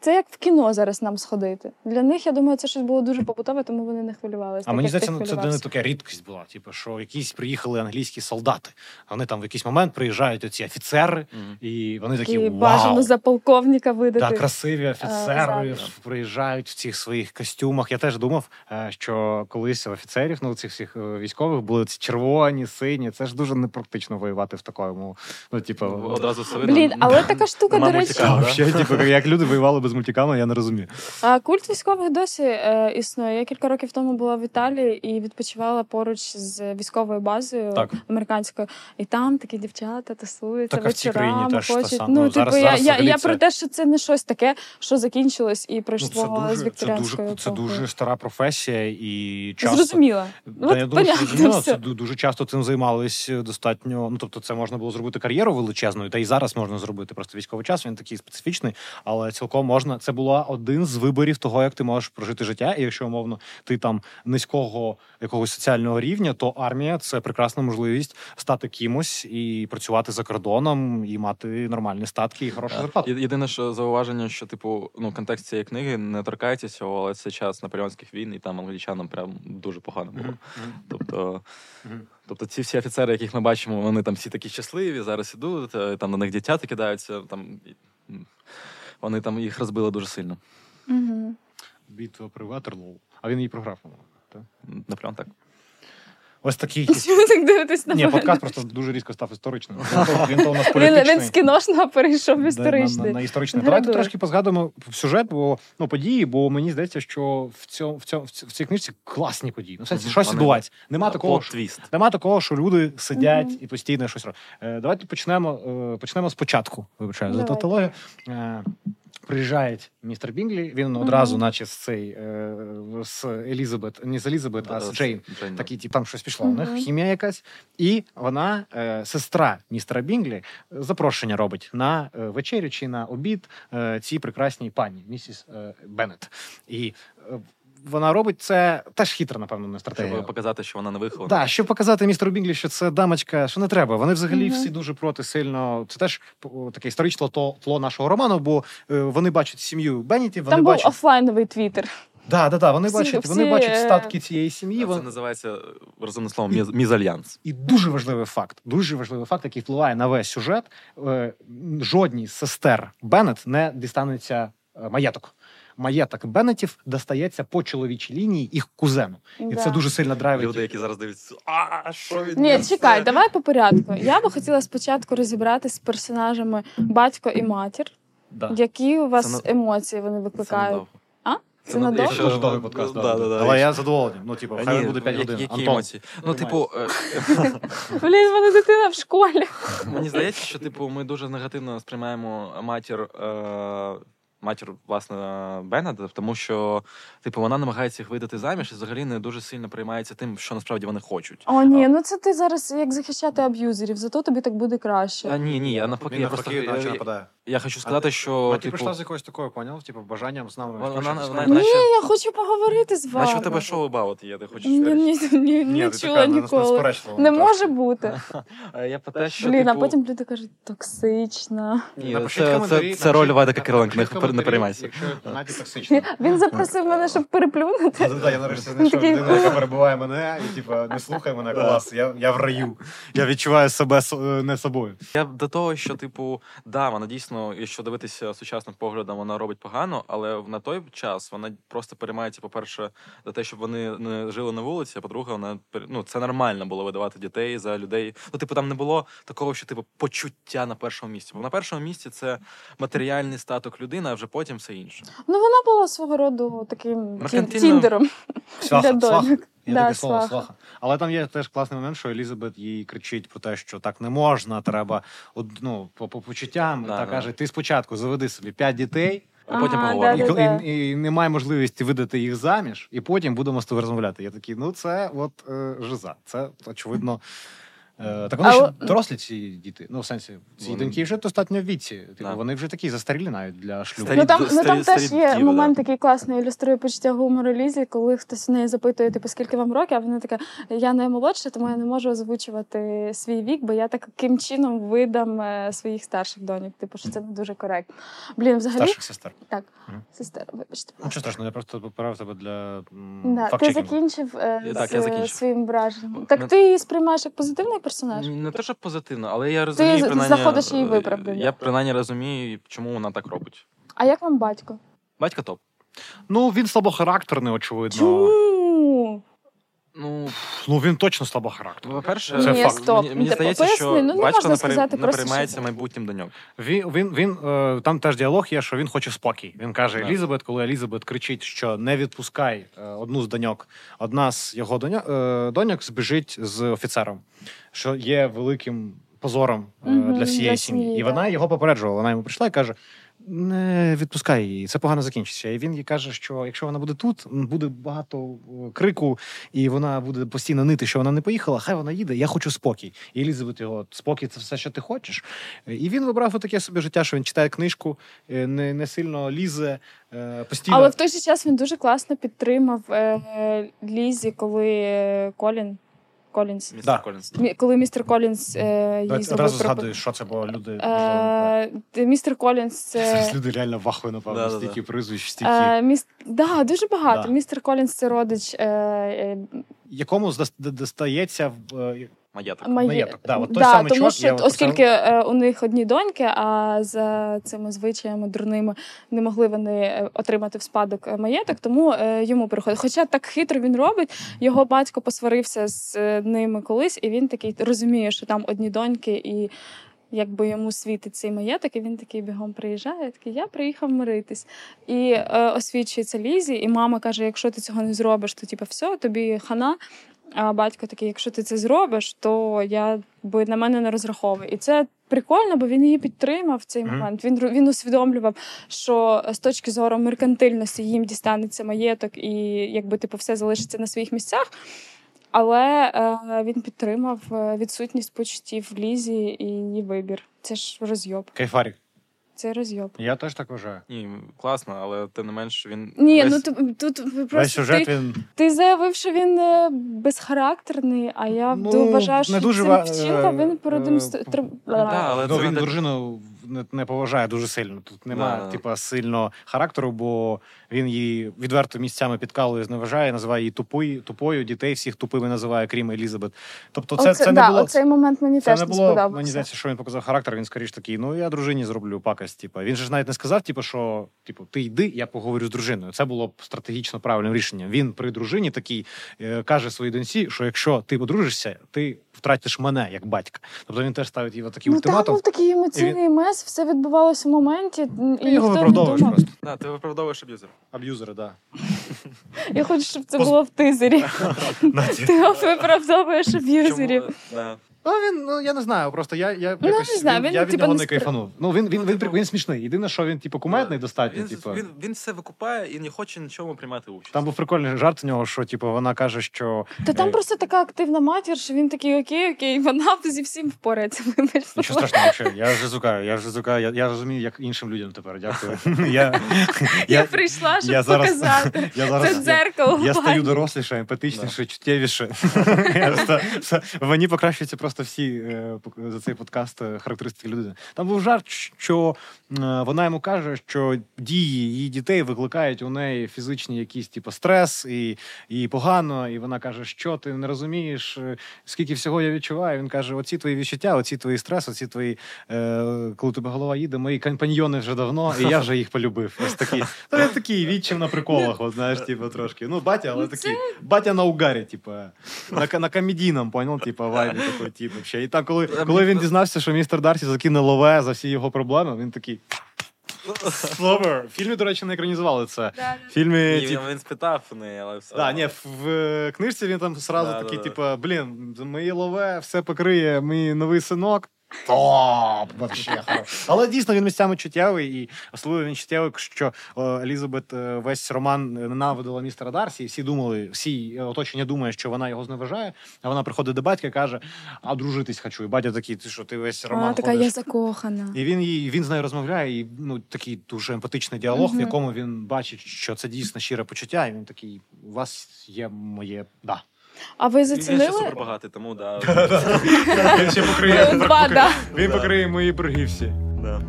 Speaker 1: це як в кіно зараз нам сходити. Для них, я думаю, це щось було дуже побутове, тому вони не хвилювалися.
Speaker 2: А мені здається, ну, це не така рідкість була. Типу, що якісь приїхали англійські солдати. Вони там в якийсь момент приїжджають оці офіцери,
Speaker 3: Мгм.
Speaker 2: і вони такі
Speaker 1: І
Speaker 2: вау.
Speaker 1: бажано за полковника видати.
Speaker 2: Так, красиві офіцери
Speaker 1: Е,
Speaker 2: приїжджають в цих своїх костюмах. Я теж думав, е, що колись офіцерів, ну цих всіх е, військових були ці червоні, сині. Це ж дуже непрактично воювати в такому. Ну, типу,
Speaker 3: Одразу все.
Speaker 1: Блін, але така штука, до речі,
Speaker 2: а, типу, як люди воювали без мультиками, я не розумію.
Speaker 1: А культ військових досі е, існує. Я кілька років тому була в Італії і відпочивала поруч з військовою базою
Speaker 2: Так.
Speaker 1: американською. І там такі дівчата тусуються вечорами,
Speaker 2: теж
Speaker 1: хочуть. Ну,
Speaker 2: Ну,
Speaker 1: типу,
Speaker 2: зараз-
Speaker 1: я,
Speaker 2: зараз
Speaker 1: я, я про те, що це не щось таке, що закінчилось і
Speaker 2: Ну,
Speaker 1: пройшло
Speaker 2: це
Speaker 1: з
Speaker 2: дуже, це дуже, це дуже стара професія і часто.
Speaker 1: Зрозуміла.
Speaker 2: Та
Speaker 1: От
Speaker 2: я думаю, що зрозуміло, це дуже часто цим займались е, достатньо. Ну тобто, це можна було зробити кар'єру величезною, та і зараз можна зробити. Просто військовий час він такий специфічний, але цілком можна. Це була один з виборів того, як ти можеш прожити життя. І якщо умовно ти там низького якогось соціального рівня, то армія це прекрасна можливість стати кимось і працювати за кордоном, і мати нормальні статки і хорошу зарплату.
Speaker 3: Єдине що зауваження, що типу, ну, контекст цієї книги не торкається цього, але це час наполеонських війн, і там англічанам прям дуже погано було.
Speaker 2: Мгм.
Speaker 3: Тобто,
Speaker 2: Мгм.
Speaker 3: тобто ці всі офіцери, яких ми бачимо, вони там всі такі щасливі, зараз ідуть, е, там на них дитята кидаються, там вони там їх розбили дуже сильно.
Speaker 1: Угу.
Speaker 2: Битва при Ватерлоу. А він її програв. так?
Speaker 3: Напрям так.
Speaker 2: Ось такий
Speaker 1: Чому так дивитись на
Speaker 2: Ні,
Speaker 1: мене?
Speaker 2: подкаст просто дуже різко став історичним. Він то, він то у нас політичний.
Speaker 1: він з кіношного перейшов в історичний.
Speaker 2: На, на, на історичний. Давайте трошки позгадуємо в сюжет, бо ну події, бо мені здається, що в цьому в цьому в цій- в цій книжці класні події. Ну, в сенсі, щось відбувається. Нема такого, що
Speaker 3: твіст.
Speaker 2: нема такого, що люди сидять і постійно щось роблять. Е, давайте почнемо. Е, почнемо спочатку. Вибачаю за тавтологію. Приїжджає містер Бінглі, він одразу, наче з цей е, з Елізабет, не з Елізабет, а з Джейн.
Speaker 3: Джейн.
Speaker 2: Такі, ті, там щось пішло. У них хімія якась. І вона, е, сестра містера Бінглі, запрошення робить на е, вечерю чи на обід цій прекрасній пані, місіс Беннет. І вона робить це теж хитра, напевно, не стратегія.
Speaker 3: Щоб показати, що вона не вихована.
Speaker 2: Так, щоб показати містеру Бінглі, що це дамочка, що не треба. Вони взагалі
Speaker 1: Мгм.
Speaker 2: всі дуже проти сильно. Це теж таке історичне тло, тло нашого роману, бо е, вони бачать сім'ю Беннетів, вони
Speaker 1: Там був
Speaker 2: бачать.
Speaker 1: офлайновий твіттер.
Speaker 2: Да, да, да, вони
Speaker 1: всі-
Speaker 2: бачать, вони бачать
Speaker 1: е,
Speaker 2: статки цієї сім'ї.
Speaker 3: Це
Speaker 2: вони-
Speaker 3: називається розумним словом міз- мізальянс.
Speaker 2: І дуже важливий факт, дуже важливий факт, який впливає на весь сюжет. Е, жодній з сестер Беннет не дістанеться е, маєток. Маєток Беннетів достається по чоловічій лінії їх кузену. І
Speaker 1: Да.
Speaker 2: це дуже сильно драйвить.
Speaker 3: Люди, які зараз дивляться, а що від
Speaker 1: Ні, чекай, давай по порядку. Я би хотіла спочатку розібратися з персонажами батько і матір.
Speaker 2: Да.
Speaker 1: Які у вас
Speaker 3: Це
Speaker 1: емоції вони викликають? Це
Speaker 3: на-
Speaker 1: надовго?
Speaker 3: якщо-
Speaker 2: Дуже довгий подкаст,
Speaker 3: Да,
Speaker 2: да,
Speaker 3: да, да.
Speaker 2: але я задоволений. Ну, типу, хай буде 5
Speaker 3: які-
Speaker 2: годин.
Speaker 3: Які
Speaker 2: Антон,
Speaker 3: емоції? Ну, типу, е,
Speaker 1: Блін, в мене дитина в школі.
Speaker 3: мені здається, що типу, ми дуже негативно сприймаємо матір. Матір, власне, Беннета, тому що, типу, вона намагається їх видати заміж і взагалі не дуже сильно приймається тим, що насправді вони хочуть.
Speaker 1: О, ні, ну це ти зараз як захищати аб'юзерів, зато тобі так буде краще.
Speaker 3: А ні, ні, я навпаки, я просто
Speaker 2: наче
Speaker 3: я, я хочу сказати, що
Speaker 2: Мати
Speaker 3: типу,
Speaker 2: прийшла з якоюсь такою, поняв? Типу, бажанням з нами.
Speaker 3: Вона- вона- вона-
Speaker 1: Ні,
Speaker 3: наче-
Speaker 1: я хочу поговорити з вами.
Speaker 3: наче в тебе шоу About є, ти хочеш
Speaker 1: Ні, ні, ні,
Speaker 2: Ні,
Speaker 1: не чула
Speaker 2: така,
Speaker 1: ніколи. Не може бути.
Speaker 3: Я про те, що
Speaker 1: Блін, а
Speaker 3: типу,
Speaker 1: потім люди кажуть, токсична.
Speaker 3: Ні, це, це, це роль Вайдака Кириленка, не, переймайся.
Speaker 2: Якщо токсично.
Speaker 1: Він запросив мене, щоб переплюнути.
Speaker 2: Я нарешті знайшов людину, яка перебуває мене, і типу, не слухай мене, клас. Я, я в раю. Я відчуваю себе е, не собою.
Speaker 3: Я до того, що, типу, да, вона дійсно дійсно, якщо дивитися сучасним поглядом, вона робить погано, але на той час вона просто переймається, по-перше, за те, щоб вони не жили на вулиці. А по-друге, вона ну, це нормально було видавати дітей за людей. Ну, типу, там не було такого, що типу почуття на першому місці. Бо на першому місці це матеріальний статок людини, а вже потім все інше.
Speaker 1: Ну, вона була свого роду таким
Speaker 3: Меркантильно.
Speaker 1: тіндером
Speaker 2: Сваха,
Speaker 1: для
Speaker 2: сваха. Є
Speaker 1: Да,
Speaker 2: таке слово
Speaker 1: сваха.
Speaker 2: сваха. Але там є теж класний момент, що Елізабет їй кричить про те, що так не можна, треба ну, по, по почуттям.
Speaker 3: Да,
Speaker 2: та
Speaker 3: да.
Speaker 2: каже: ти спочатку заведи собі п'ять дітей,
Speaker 3: А потім
Speaker 1: Ага,
Speaker 3: поговоримо.
Speaker 2: і,
Speaker 1: да, да.
Speaker 2: і, і немає можливості видати їх заміж, і потім будемо з тобою розмовляти. Я такий, ну це от е, жиза. Це очевидно. Е, так вони
Speaker 1: Але-
Speaker 2: ж дорослі ці діти. Ну, в сенсі, ці
Speaker 3: Вони-
Speaker 2: доньки вже достатньо в віці. Типу,
Speaker 3: Да.
Speaker 2: вони вже такі застарілі навіть для шлюбу.
Speaker 3: Старі
Speaker 1: Ну там,
Speaker 3: д-
Speaker 1: ну, там
Speaker 3: старі-
Speaker 1: теж
Speaker 3: старі
Speaker 1: є
Speaker 3: діви,
Speaker 1: момент
Speaker 3: да.
Speaker 1: такий класний, ілюструє почуття гумору Лізі, коли хтось в неї запитує, типу, скільки вам років, а вона така, я наймолодша, тому я не можу озвучувати свій вік, бо я таким чином видам е, своїх старших доньок. Типу, що це не дуже коректно. Блін, взагалі,
Speaker 2: Старших сестер.
Speaker 1: так,
Speaker 2: Мгм.
Speaker 1: сестер, вибачте.
Speaker 2: Ну, що страшно, я просто поправив тебе для
Speaker 1: Да, ти закінчив е,
Speaker 3: Я-
Speaker 1: з
Speaker 3: я закінчив.
Speaker 1: своїм враженням. Так ти її сприймаєш як позитивний персонаж?
Speaker 3: Не те, що позитивно, але я розумію,
Speaker 1: Ти
Speaker 3: принаймні,
Speaker 1: знаходиш її
Speaker 3: е,
Speaker 1: виправдання.
Speaker 3: Я принаймні розумію, чому вона так робить.
Speaker 1: А як вам батько?
Speaker 3: Батько топ.
Speaker 2: Ну, він слабохарактерний, очевидно.
Speaker 1: Чому?
Speaker 3: Ну,
Speaker 2: Ну, він точно слабохарактерний.
Speaker 3: по-перше,
Speaker 2: Це
Speaker 1: Ні,
Speaker 2: факт.
Speaker 1: стоп.
Speaker 3: мені, мені здається,
Speaker 1: поясни,
Speaker 3: що
Speaker 1: ну, не
Speaker 3: батько
Speaker 1: можна
Speaker 3: не,
Speaker 1: сказати
Speaker 3: пере... не
Speaker 1: просто,
Speaker 3: переймається
Speaker 1: що-
Speaker 3: майбутнім доньок.
Speaker 2: Він, він, він е, там теж діалог є, що він хоче спокій. Він каже
Speaker 3: Так.
Speaker 2: Елізабет, коли Елізабет кричить, що не відпускай е, одну з доньок. Одна з його доньок, е, доньок збіжить з офіцером, що є великим позором е,
Speaker 1: Мгм,
Speaker 2: для всієї
Speaker 1: для
Speaker 2: сім'ї.
Speaker 1: сім'ї,
Speaker 2: І
Speaker 1: так.
Speaker 2: вона його попереджувала. Вона йому прийшла і каже: не відпускай її, це погано закінчиться. І він їй каже, що якщо вона буде тут, буде багато е, крику, і вона буде постійно нити, що вона не поїхала. Хай вона їде. Я хочу спокій. І Елізабет його спокій, це все, що ти хочеш. І він вибрав таке собі життя, що він читає книжку, е, не, не сильно лізе, е, постійно.
Speaker 1: Але в той же час він дуже класно підтримав е, Лізі, коли е, Колін. Колінс.
Speaker 3: Містер
Speaker 2: Да.
Speaker 3: Колінс.
Speaker 1: Да. Коли містер Колінс е, їй зробив
Speaker 2: одразу згадую, що це, було люди
Speaker 1: Е, Е, містер Колінс це.
Speaker 2: Зараз люди реально вахує, напевно,
Speaker 3: да,
Speaker 2: стільки да. стільки прізвищ, стільки.
Speaker 1: Е, міс... Да, дуже багато.
Speaker 2: Да.
Speaker 1: Містер Колінс це родич е, е,
Speaker 2: Якому достається в е,
Speaker 3: Маєток.
Speaker 2: Маєток, да, от той
Speaker 1: да,
Speaker 2: самий
Speaker 1: тому
Speaker 2: чувак,
Speaker 1: що
Speaker 2: я
Speaker 1: оскільки е, у них одні доньки, а за цими звичаями дурними не могли вони е, отримати в спадок е, маєток, тому е, йому приходить. Хоча так хитро він робить, його батько посварився з е, ними колись, і він такий розуміє, що там одні доньки і. Якби йому світить цей маєток, і він такий бігом приїжджає, такий, я приїхав миритись. І е, освічується Лізі, і мама каже: якщо ти цього не зробиш, то типу, все, тобі хана. А батько такий, якщо ти це зробиш, то я би на мене не розраховує. І це прикольно, бо він її підтримав в цей
Speaker 2: Мгм.
Speaker 1: момент. Він він усвідомлював, що з точки зору меркантильності їм дістанеться маєток, і якби типу все залишиться на своїх місцях. Але е, він підтримав е, відсутність почуттів в лізі і її вибір. Це ж розйоб.
Speaker 2: Кайфарік.
Speaker 1: Це розйоб.
Speaker 2: Я теж так вважаю.
Speaker 3: Ні, класно, але тим не менш він.
Speaker 1: Ні,
Speaker 3: весь-
Speaker 1: ну тут, тут просто
Speaker 2: Весь сюжет
Speaker 1: ти,
Speaker 2: він
Speaker 1: ти заявив, що він е, безхарактерний, а я
Speaker 2: Ну,
Speaker 1: вважаю, що
Speaker 2: не дуже
Speaker 1: цим
Speaker 2: ва-
Speaker 1: вчинком він
Speaker 2: е,
Speaker 1: продемонстрував.
Speaker 3: Да, але
Speaker 2: ну, він дружину не, не поважає дуже сильно. Тут немає,
Speaker 3: Да.
Speaker 2: типа, сильно характеру, бо він її відверто місцями підкалує, зневажає, називає її тупою, тупою, дітей всіх тупими називає, крім Елізабет. Тобто, це,
Speaker 1: Оце,
Speaker 2: це,
Speaker 1: да,
Speaker 2: не було.
Speaker 1: оцей момент мені
Speaker 2: Це
Speaker 1: теж
Speaker 2: не було,
Speaker 1: сподобався.
Speaker 2: мені здається, що він показав характер. Він скоріш такий, ну я дружині зроблю пакость. Типу. Він же ж навіть не сказав, типу, що типу, ти йди, я поговорю з дружиною. Це було б стратегічно правильним рішенням. Він при дружині такий е, каже своїй доньці, що якщо ти одружишся, ти втратиш мене як батька. Тобто він теж ставить його такий
Speaker 1: Ну там був такий емоційний мес, все відбувалося в моменті, і
Speaker 2: його виправдовуєш просто.
Speaker 3: Да, ти виправдовуєш аб'юзер.
Speaker 2: Аб'юзери, да.
Speaker 1: Я хочу, щоб це було в тизері. Ти виправдовуєш аб'юзерів.
Speaker 2: Ну він, ну я не знаю, просто я, я
Speaker 1: Ну,
Speaker 2: якось
Speaker 1: не знаю,
Speaker 2: він,
Speaker 1: він,
Speaker 2: я від
Speaker 1: типу,
Speaker 2: нього
Speaker 1: не
Speaker 2: не кайфанув. Ну він він,
Speaker 3: Ну,
Speaker 2: він, він, смішний. Єдине, що він, типу, кумедний достатньо.
Speaker 3: Він,
Speaker 2: Типу.
Speaker 3: він, він все викупає і не хоче нічому приймати участь.
Speaker 2: Там був прикольний жарт у нього, що типу, вона каже, що
Speaker 1: Та там
Speaker 2: Е.
Speaker 1: просто така активна матір, що він такий окей, окей, вона зі всім впорається.
Speaker 2: Нічого страшного, взагалі. Я вже зукаю, я вже зукаю, я, я розумію, як іншим людям тепер. Дякую. Я,
Speaker 1: Я прийшла, щоб
Speaker 2: я зараз-
Speaker 1: показати.
Speaker 2: я зараз,
Speaker 1: Це дзеркало.
Speaker 2: Я стаю доросліше, емпатичніше, чуттєвіше. Мені покращується просто просто всі е, за цей подкаст е, характеристики людини. Там був жарт, що е, вона йому каже, що дії її дітей викликають у неї фізичні якісь, типу, стрес, і їй погано. І вона каже, що ти не розумієш, е, скільки всього я відчуваю. Він каже: оці твої відчуття, оці твої стреси, оці твої, е, коли тебе голова їде, мої компаньйони вже давно, і я вже їх полюбив. Ось такі. Ну, я такий відчим на приколах, от, знаєш, типу, трошки. Ну, батя, але
Speaker 1: Ну,
Speaker 2: такий. Батя на угарі, типу, на, на комедійному, понял, типу, вайбі такий тип. вообще. І так, коли, коли він дізнався, що містер Дарсі закине лове за всі його проблеми, він такий. Словер. В фільмі, до речі, не екранізували це. В фільмі,
Speaker 3: Ні,
Speaker 2: тип,
Speaker 3: він, він спитав не, але все.
Speaker 2: Да, ні, в, в книжці він там сразу
Speaker 3: Да,
Speaker 2: такий,
Speaker 3: да,
Speaker 2: типу, блін, моє лове все покриє, мій новий синок. Топ! Вообще хорош. Але дійсно він місцями чуттєвий, і особливо він чуттєвий, що е, Елізабет е, весь роман ненавидила містера Дарсі, і всі думали, всі оточення думає, що вона його зневажає. А вона приходить до батька і каже: А дружитись хочу. І батя такий, ти що, ти весь роман
Speaker 1: Вона така,
Speaker 2: ходиш?
Speaker 1: я закохана.
Speaker 2: І він їй він з нею розмовляє, і ну такий дуже емпатичний діалог, в якому він бачить, що це дійсно щире почуття, і він такий: у вас є моє да.
Speaker 1: А ви
Speaker 3: Він ще
Speaker 1: зацінили?
Speaker 3: супер багатий, тому да.
Speaker 2: Він ще покриє він покриє мої борги всі.
Speaker 3: да.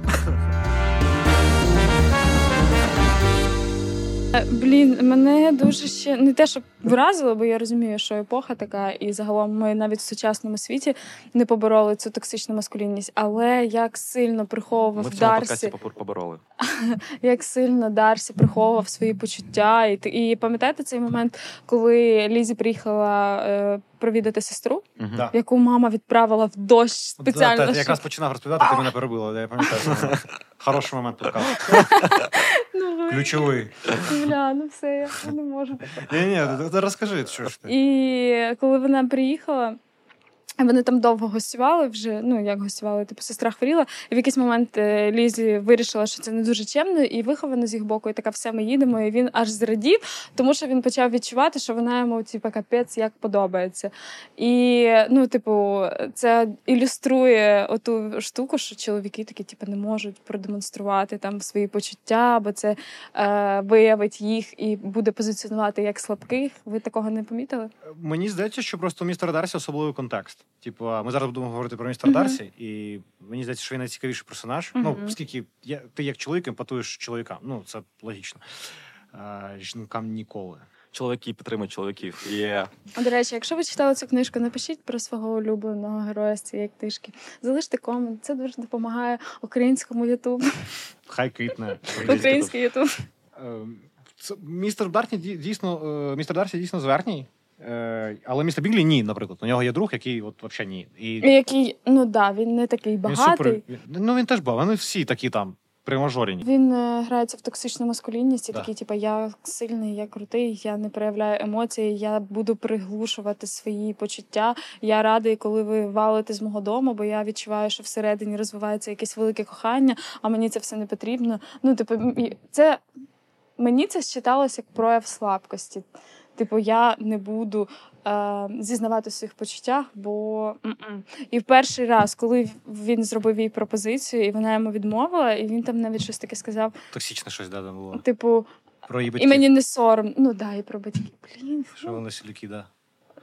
Speaker 1: Блін, мене дуже ще не те, щоб вразило, бо я розумію, що епоха така, і загалом ми навіть в сучасному світі не побороли цю токсичну маскулінність. Але як сильно
Speaker 3: Ми
Speaker 1: приховував
Speaker 3: в цьому
Speaker 1: Дарсі,
Speaker 3: побороли.
Speaker 1: як сильно Дарсі приховував свої почуття. І, ти- і пам'ятаєте цей момент, коли Лізі приїхала е, провідати сестру.
Speaker 2: Да.
Speaker 1: яку мама відправила в дощ спеціально.
Speaker 2: Да, та,
Speaker 1: щоб-
Speaker 2: якраз починав розповідати, ти мене перебила. Я пам'ятаю. Хороший момент подкасту. Ключовий.
Speaker 1: Бля, ну все, я не можу.
Speaker 2: Ні, ні, розкажи, що ж ти.
Speaker 1: І коли вона приїхала. Вони там довго гостювали вже, ну як гостювали, типу сестра хворіла. І в якийсь момент е, Лізі вирішила, що це не дуже чемно і виховано з їх боку. І така все, ми їдемо. І він аж зрадів, тому що він почав відчувати, що вона йому типу, капець як подобається. І ну, типу, це ілюструє оту штуку, що чоловіки такі, типу, не можуть продемонструвати там свої почуття, бо це е, виявить їх і буде позиціонувати як слабких. Ви такого не помітили?
Speaker 2: Мені здається, що просто у містера Дарсі особливий контекст. Типу, ми зараз будемо говорити про містера
Speaker 1: Мгм.
Speaker 2: Дарсі, і мені здається, що він найцікавіший персонаж. Ну, оскільки я, ти як чоловік емпатуєш чоловікам. Ну, це логічно. А, жінкам ніколи.
Speaker 3: Чоловіки підтримують чоловіків. Є.
Speaker 1: До речі, якщо ви читали цю книжку, напишіть про свого улюбленого героя з цієї книжки. Залиште комент. Це дуже допомагає українському ютубу.
Speaker 2: Хай квітне.
Speaker 1: Український ютуб.
Speaker 2: Ем, Містер Дарсі дійсно, е, містер Дарсі дійсно зверхній. Е, Але містер Біглі ні, наприклад. У нього є друг, який от взагалі ні. І
Speaker 1: Який, ну да, він не такий
Speaker 2: він супер. Ну він теж був. Вони всі такі там примажорені.
Speaker 1: Він е, грається в токсичну маскулінність і
Speaker 2: Да.
Speaker 1: такий, типу, я сильний, я крутий, я не проявляю емоції, я буду приглушувати свої почуття. Я радий, коли ви валите з мого дому, бо я відчуваю, що всередині розвивається якесь велике кохання, а мені це все не потрібно. Ну, типу, це мені це считалося як прояв слабкості. Типу, я не буду е, зізнавати в своїх почуттях, бо м-м. і в перший раз, коли він зробив їй пропозицію, і вона йому відмовила, і він там навіть щось таке сказав:
Speaker 2: Токсичне щось да, там було.
Speaker 1: типу,
Speaker 2: Про її
Speaker 1: і мені не соромно. Ну да, і про батьків. Блін.
Speaker 2: Що вони селюки, да.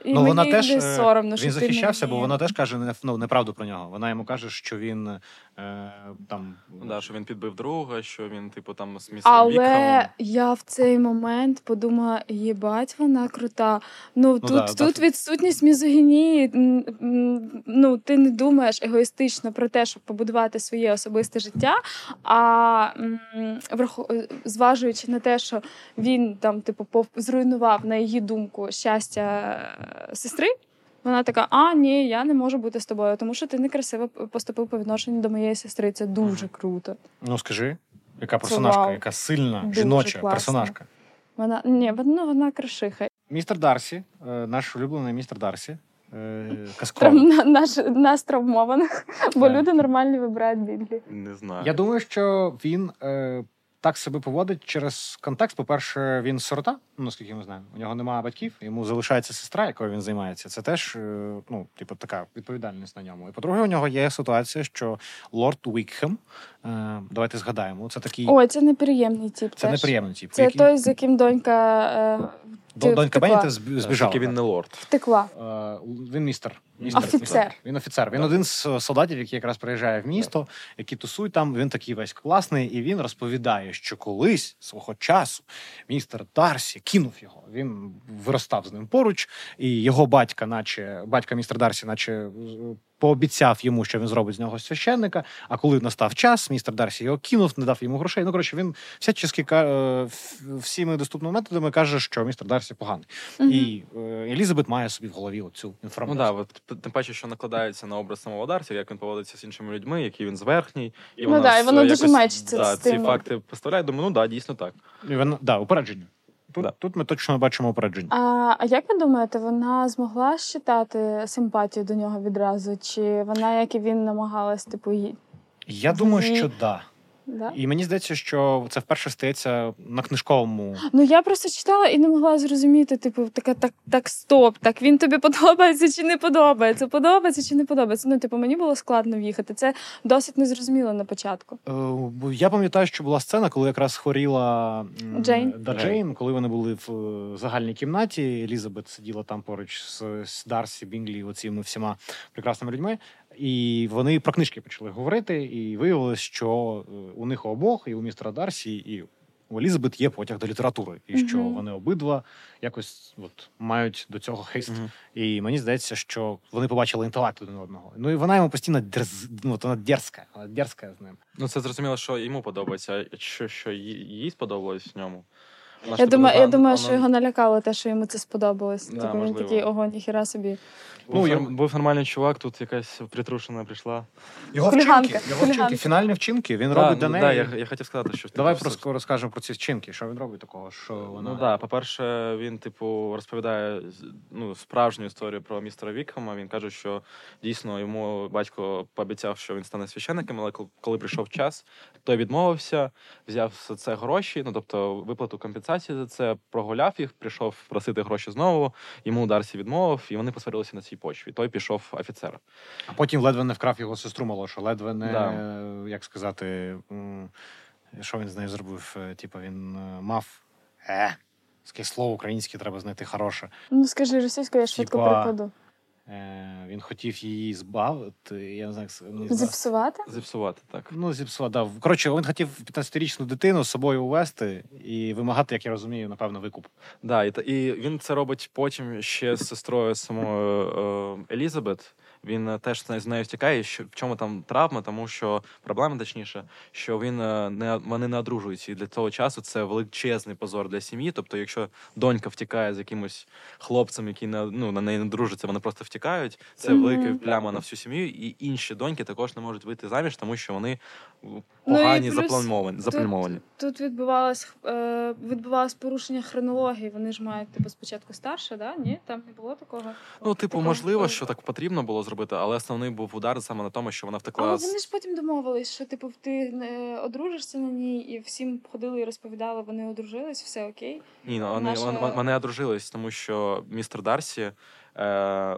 Speaker 1: І
Speaker 2: ну,
Speaker 1: мені
Speaker 2: вона теж
Speaker 1: не соромно,
Speaker 2: він захищався, бо вона теж каже не- ну, неправду про нього. Вона йому каже, що він е, там
Speaker 3: да, що він підбив друга, що він, типу, там з місцем
Speaker 1: Але я в цей момент подумала: їбать, вона крута. Ну, тут,
Speaker 2: да, да.
Speaker 1: відсутність мізогінії. Ну, ти не думаєш егоїстично про те, щоб побудувати своє особисте життя. А м, зважуючи на те, що він там, типу, зруйнував на її думку щастя е, сестри. Вона така: а ні, я не можу бути з тобою, тому що ти некрасиво поступив по відношенню до моєї сестри. Це дуже круто.
Speaker 2: Ну скажи, яка персонажка, яка сильна,
Speaker 1: Дуже
Speaker 2: жіноча
Speaker 1: класно.
Speaker 2: персонажка.
Speaker 1: Вона ні, вона, вона крашиха.
Speaker 2: Містер Дарсі, е, наш улюблений містер Дарсі. е,
Speaker 1: Трав... На- Наш, нас травмованих, бо
Speaker 2: Так.
Speaker 1: люди нормальні вибирають біглі.
Speaker 3: Не знаю.
Speaker 2: Я думаю, що він е, так себе поводить через контекст. По-перше, він сирота, ну, наскільки ми знаємо. У нього немає батьків, йому залишається сестра, якою він займається. Це теж е, ну, типу, така відповідальність на ньому. І по-друге, у нього є ситуація, що лорд Уікхем, е, давайте згадаємо, це такий
Speaker 1: О, це неприємний тип.
Speaker 2: це
Speaker 1: теж.
Speaker 2: неприємний тип.
Speaker 1: Це
Speaker 2: який-
Speaker 1: той, з яким донька е,
Speaker 2: До- Донька зб- збіжала.
Speaker 3: Тільки він не лорд.
Speaker 1: Втекла.
Speaker 2: Е, Він містер. містер.
Speaker 1: Офіцер.
Speaker 2: Він офіцер. Він один з солдатів, який якраз приїжджає в місто, які тусують там. Він такий весь класний, і він розповідає, що колись свого часу містер Дарсі кинув його. Він виростав з ним поруч, і його батька, наче батька містер Дарсі, наче е, пообіцяв йому, що він зробить з нього священника. А коли настав час, містер Дарсі його кинув, не дав йому грошей. Ну коротше, він всячески е, всіми доступними методами каже, що містер Дарсі поганий.
Speaker 1: Мгм.
Speaker 2: І е, Елізабет має собі в голові цю
Speaker 3: Ну
Speaker 2: інформацію.
Speaker 3: да, от тим паче, що накладається на образ самого Дарсі, як він поводиться з іншими людьми, який він зверхній. І
Speaker 1: Ну
Speaker 3: вона
Speaker 1: да, і воно дуже мечиться
Speaker 3: да, ці факти представляє. Думаю, ну да, дійсно так.
Speaker 2: І вона, да, упередження. Тут,
Speaker 3: Да.
Speaker 2: тут ми точно бачимо опередження.
Speaker 1: А, а як ви думаєте, вона змогла щитати симпатію до нього відразу? Чи вона, як і він, намагалась, типу, їй?
Speaker 2: Я думаю,
Speaker 1: що
Speaker 2: що да.
Speaker 1: Да?
Speaker 2: І мені здається, що це вперше стається на книжковому.
Speaker 1: Ну я просто читала і не могла зрозуміти, типу, така так, так, стоп, так він тобі подобається чи не подобається? Подобається чи не подобається? Ну, типу, мені було складно в'їхати. Це досить незрозуміло на початку.
Speaker 2: Е, бо Я пам'ятаю, що була сцена, коли якраз хворіла
Speaker 1: Джейн.
Speaker 2: Да, Джейн, коли вони були в е, загальній кімнаті. Елізабет сиділа там поруч з, з Дарсі, Бінглі, оціми всіма прекрасними людьми. І вони про книжки почали говорити, і виявилось, що е, у них обох, і у містера Дарсі, і у Елізабет є потяг до літератури, і що вони обидва якось от мають до цього хист.
Speaker 3: Мгм.
Speaker 2: І мені здається, що вони побачили інтелект один одного. Ну і вона йому постійно дерз... ну, вона дерзка, вона дерзка з ним.
Speaker 3: Ну це зрозуміло, що йому подобається, що, що їй сподобалось в ньому.
Speaker 1: Я думаю, я думаю, що його налякало те, що йому це сподобалось.
Speaker 3: Да,
Speaker 1: типу, він
Speaker 3: можливо.
Speaker 1: такий, ого, ніхіра собі.
Speaker 3: Був,
Speaker 2: Ну, я-
Speaker 3: був нормальний чувак, тут якась притрушена прийшла.
Speaker 2: Його
Speaker 1: Хуліганка,
Speaker 2: вчинки, його
Speaker 1: хуліганка.
Speaker 2: вчинки, фінальні вчинки. Він
Speaker 3: Да,
Speaker 2: робить
Speaker 3: ну,
Speaker 2: до
Speaker 3: да, я, я хотів сказати, що
Speaker 2: Давай
Speaker 3: типу,
Speaker 2: просто розкажемо про ці вчинки. Що він робить такого? Що вона
Speaker 3: Ну да, по-перше, він, типу, розповідає з- ну, справжню історію про містера Вікхема. Він каже, що дійсно йому батько пообіцяв, що він стане священником, але кол- коли прийшов час, той відмовився, взяв за це гроші, ну тобто виплату компенсації за це, прогуляв їх, прийшов просити гроші знову. Йому Дарсі відмовив, і вони посварилися на цій почві. Той пішов офіцер.
Speaker 2: а потім ледве не вкрав його сестру молодшу, ледве не
Speaker 3: Да.
Speaker 2: як сказати, що він з нею зробив? Е, Типу він е, мав е, таке слово українське треба знайти хороше.
Speaker 1: Ну скажи російською, я швидко
Speaker 2: Типа,
Speaker 1: перекладу.
Speaker 2: Е, Він хотів її збавити. Я не знаю, як.
Speaker 1: Зіпсувати?
Speaker 3: Зіпсувати так.
Speaker 2: Ну, зіпсувати. Да. Коротше, він хотів 15-річну дитину з собою увести і вимагати, як я розумію, напевно, викуп.
Speaker 3: Да, і, та- і він це робить потім ще з сестрою самою е, Елізабет. Він е, теж з нею- втікає. Що в чому там травма, тому що проблема точніше, що він е, не вони не одружуються. І для того часу це величезний позор для сім'ї. Тобто, якщо донька втікає з якимось хлопцем, який не ну на неї не дружиться, вони просто втікають. Це
Speaker 1: Мгм.
Speaker 3: велика пляма на всю сім'ю. І інші доньки також не можуть вийти заміж, тому що вони
Speaker 1: Ну,
Speaker 3: погані,
Speaker 1: плюс
Speaker 3: заплановані. заплановані.
Speaker 1: Тут відбувалось, е, відбувалось порушення хронології. Вони ж мають типу спочатку старше, да? Ні, там не було такого.
Speaker 3: Ну, типу, можливо, що так потрібно було зробити, але основний був удар саме на тому, що вона втекла.
Speaker 1: Але
Speaker 3: з-
Speaker 1: вони ж потім домовились, що типу ти е, одружишся на ній, і всім ходили і розповідали, вони одружились, все окей.
Speaker 3: Ні, ну вони,
Speaker 1: наша-
Speaker 3: вони, одружились, тому що містер Дарсі е,